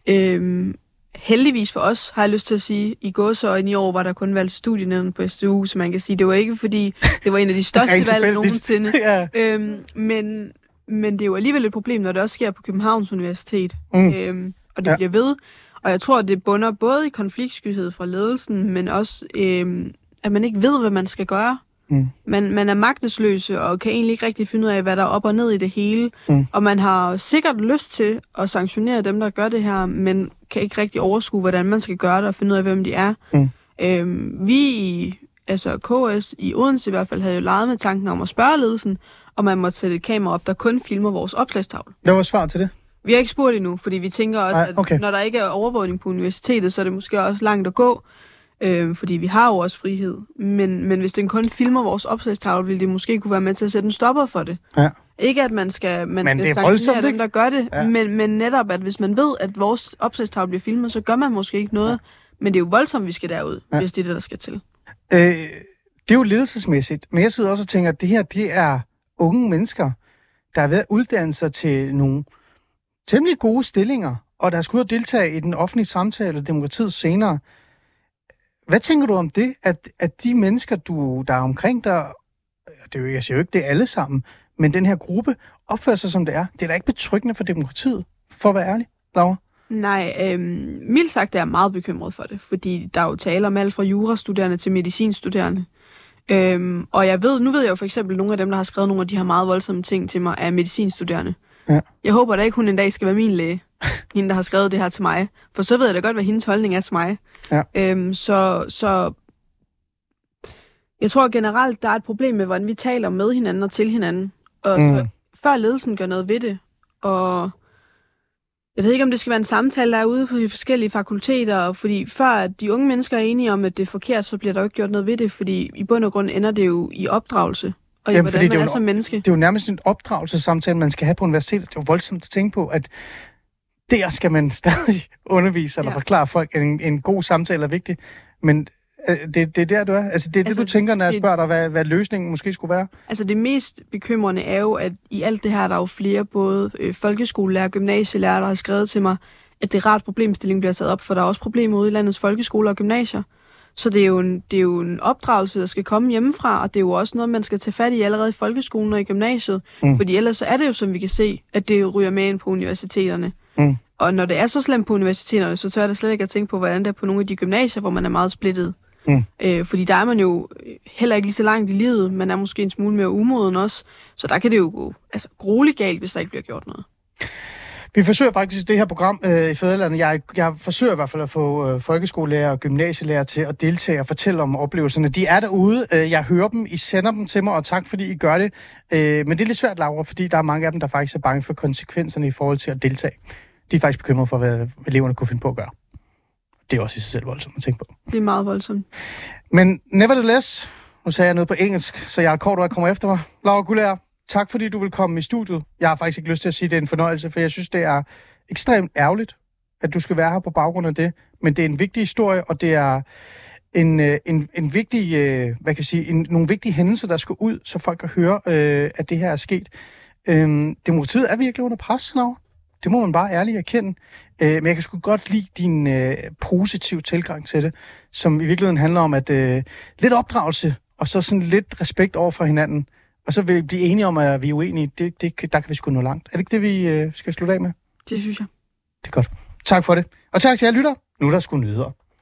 Øhm, heldigvis for os, har jeg lyst til at sige, i gåsøjne i år var der kun valgt studienævnen på SDU, så man kan sige, det var ikke fordi, det var en af de største valg nogensinde. ja. Øhm, men, men det er jo alligevel et problem, når det også sker på Københavns Universitet. Mm. Øhm, og det Ja. bliver ved. Og jeg tror, at det bunder både i konfliktskyhed fra ledelsen, men også, øhm, at man ikke ved, hvad man skal gøre. Mm. Man, man er magtesløse og kan egentlig ikke rigtig finde ud af, hvad der er op og ned i det hele. Mm. Og man har sikkert lyst til at sanktionere dem, der gør det her, men kan ikke rigtig overskue, hvordan man skal gøre det og finde ud af, hvem de er. Mm. Øhm, vi i altså KS i Odense i hvert fald havde jo leget med tanken om at spørge ledelsen, og man måtte sætte et kamera op, der kun filmer vores opslagstavle. Hvad var svar til det? Vi har ikke spurgt endnu, fordi vi tænker også, Nej, okay. at når der ikke er overvågning på universitetet, så er det måske også langt at gå, øh, fordi vi har jo også frihed. Men, men hvis den kun filmer vores opslagstavle, ville det måske kunne være med til at sætte en stopper for det. Ja. Ikke at man skal, man Men skal det er voldsomt, dem, ikke? der gør det, Ja. men, men netop, at hvis man ved, at vores opslagstavle bliver filmet, så gør man måske ikke noget. Ja. Men det er jo voldsomt, vi skal derud, ja. hvis det er det, der skal til. Øh, det er jo ledelsesmæssigt, men jeg sidder også og tænker, at det her, det er unge mennesker, der er ved at uddanne sig til nogle temmelig gode stillinger, og der skal ud og deltage i den offentlige samtale og demokratiet senere. Hvad tænker du om det, at, at de mennesker, du, der er omkring dig, det er jo, jeg siger jo ikke, det er alle sammen, men den her gruppe opfører sig, som det er. Det er da ikke betryggende for demokratiet, for at være ærlig, Laura. Nej, øhm, mildt sagt er jeg meget bekymret for det, fordi der er jo tale om alt fra jurastuderende til medicinstuderende. Øhm, og jeg ved, nu ved jeg jo for eksempel, at nogle af dem, der har skrevet nogle af de her meget voldsomme ting til mig, er medicinstuderende. Ja. Jeg håber da ikke, hun en dag skal være min læge, hende, der har skrevet det her til mig. For så ved jeg da godt, hvad hendes holdning er til mig. Ja. Øhm, så, så jeg tror generelt, der er et problem med, hvordan vi taler med hinanden og til hinanden. Og Mm. før ledelsen gør noget ved det, og jeg ved ikke, om det skal være en samtale, der er ude på de forskellige fakulteter, fordi før at de unge mennesker er enige om, at det er forkert, så bliver der jo ikke gjort noget ved det, fordi i bund og grund ender det jo i opdragelse, og Jamen, hvordan det er man jo er som menneske. Det er jo nærmest en opdragelsessamtale, man skal have på universitetet. Det er jo voldsomt at tænke på, at der skal man stadig undervise eller Ja. forklare folk, at en, en god samtale er vigtig. Men det, det er der, du er. Altså, det er det, Altså, du tænker, når jeg det- spørger dig, hvad, hvad løsningen måske skulle være. Altså det mest bekymrende er jo, at i alt det her, der er jo flere både øh, folkeskolelærer og gymnasielærer, der har skrevet til mig, at det er rart problemstilling bliver taget op, for der er også problemer ude i landets folkeskoler og gymnasier. Så det er, jo en, det er jo en opdragelse, der skal komme hjemmefra, og det er jo også noget, man skal tage fat i allerede i folkeskolen og i gymnasiet. Mm. Fordi ellers så er det jo, som vi kan se, at det ryger med ind på universiteterne. Mm. Og når det er så slemt på universiteterne, så tør jeg da slet ikke at tænke på, hvordan det er på nogle af de gymnasier, hvor man er meget splittet. Mm. Øh, fordi der er man jo øh, heller ikke lige så langt i livet. Man er måske en smule mere umoden også. Så der kan det jo gå altså, grueligt galt, hvis der ikke bliver gjort noget. Vi forsøger faktisk det her program øh, i Fæderlandet. Jeg, jeg forsøger i hvert fald at få øh, folkeskolelærer og gymnasielærer til at deltage og fortælle om oplevelserne. De er derude. Øh, jeg hører dem. I sender dem til mig, og tak fordi I gør det. Øh, men det er lidt svært, Laura, fordi der er mange af dem, der faktisk er bange for konsekvenserne i forhold til at deltage. De er faktisk bekymrede for, hvad eleverne kunne finde på at gøre. Det er også i sig selv voldsomt at tænke på. Det er meget voldsomt. Men nevertheless, nu sagde jeg noget på engelsk, så jeg kort og kommer efter mig. Laura Gullager, tak fordi du vil komme i studiet. Jeg har faktisk ikke lyst til at sige, at det er en fornøjelse, for jeg synes, det er ekstremt ærgerligt, at du skal være her på baggrund af det. Men det er en vigtig historie, og det er en, øh, en, en vigtig, øh, hvad kan jeg sige, en, nogle vigtige hændelser, der skal ud, så folk kan høre, øh, at det her er sket. Øhm, demokratiet er virkelig under pres, Laura. Det må man bare ærligt erkende. Øh, men jeg kan sgu godt lide din øh, positive tilgang til det, som i virkeligheden handler om, at øh, lidt opdragelse, og så sådan lidt respekt over for hinanden, og så vil vi blive enige om, at vi er uenige. Det, det, der kan vi sgu nå langt. Er det ikke det, vi øh, skal slutte af med? Det synes jeg. Det er godt. Tak for det. Og tak til jer lytter. Nu er der sgu nyheder.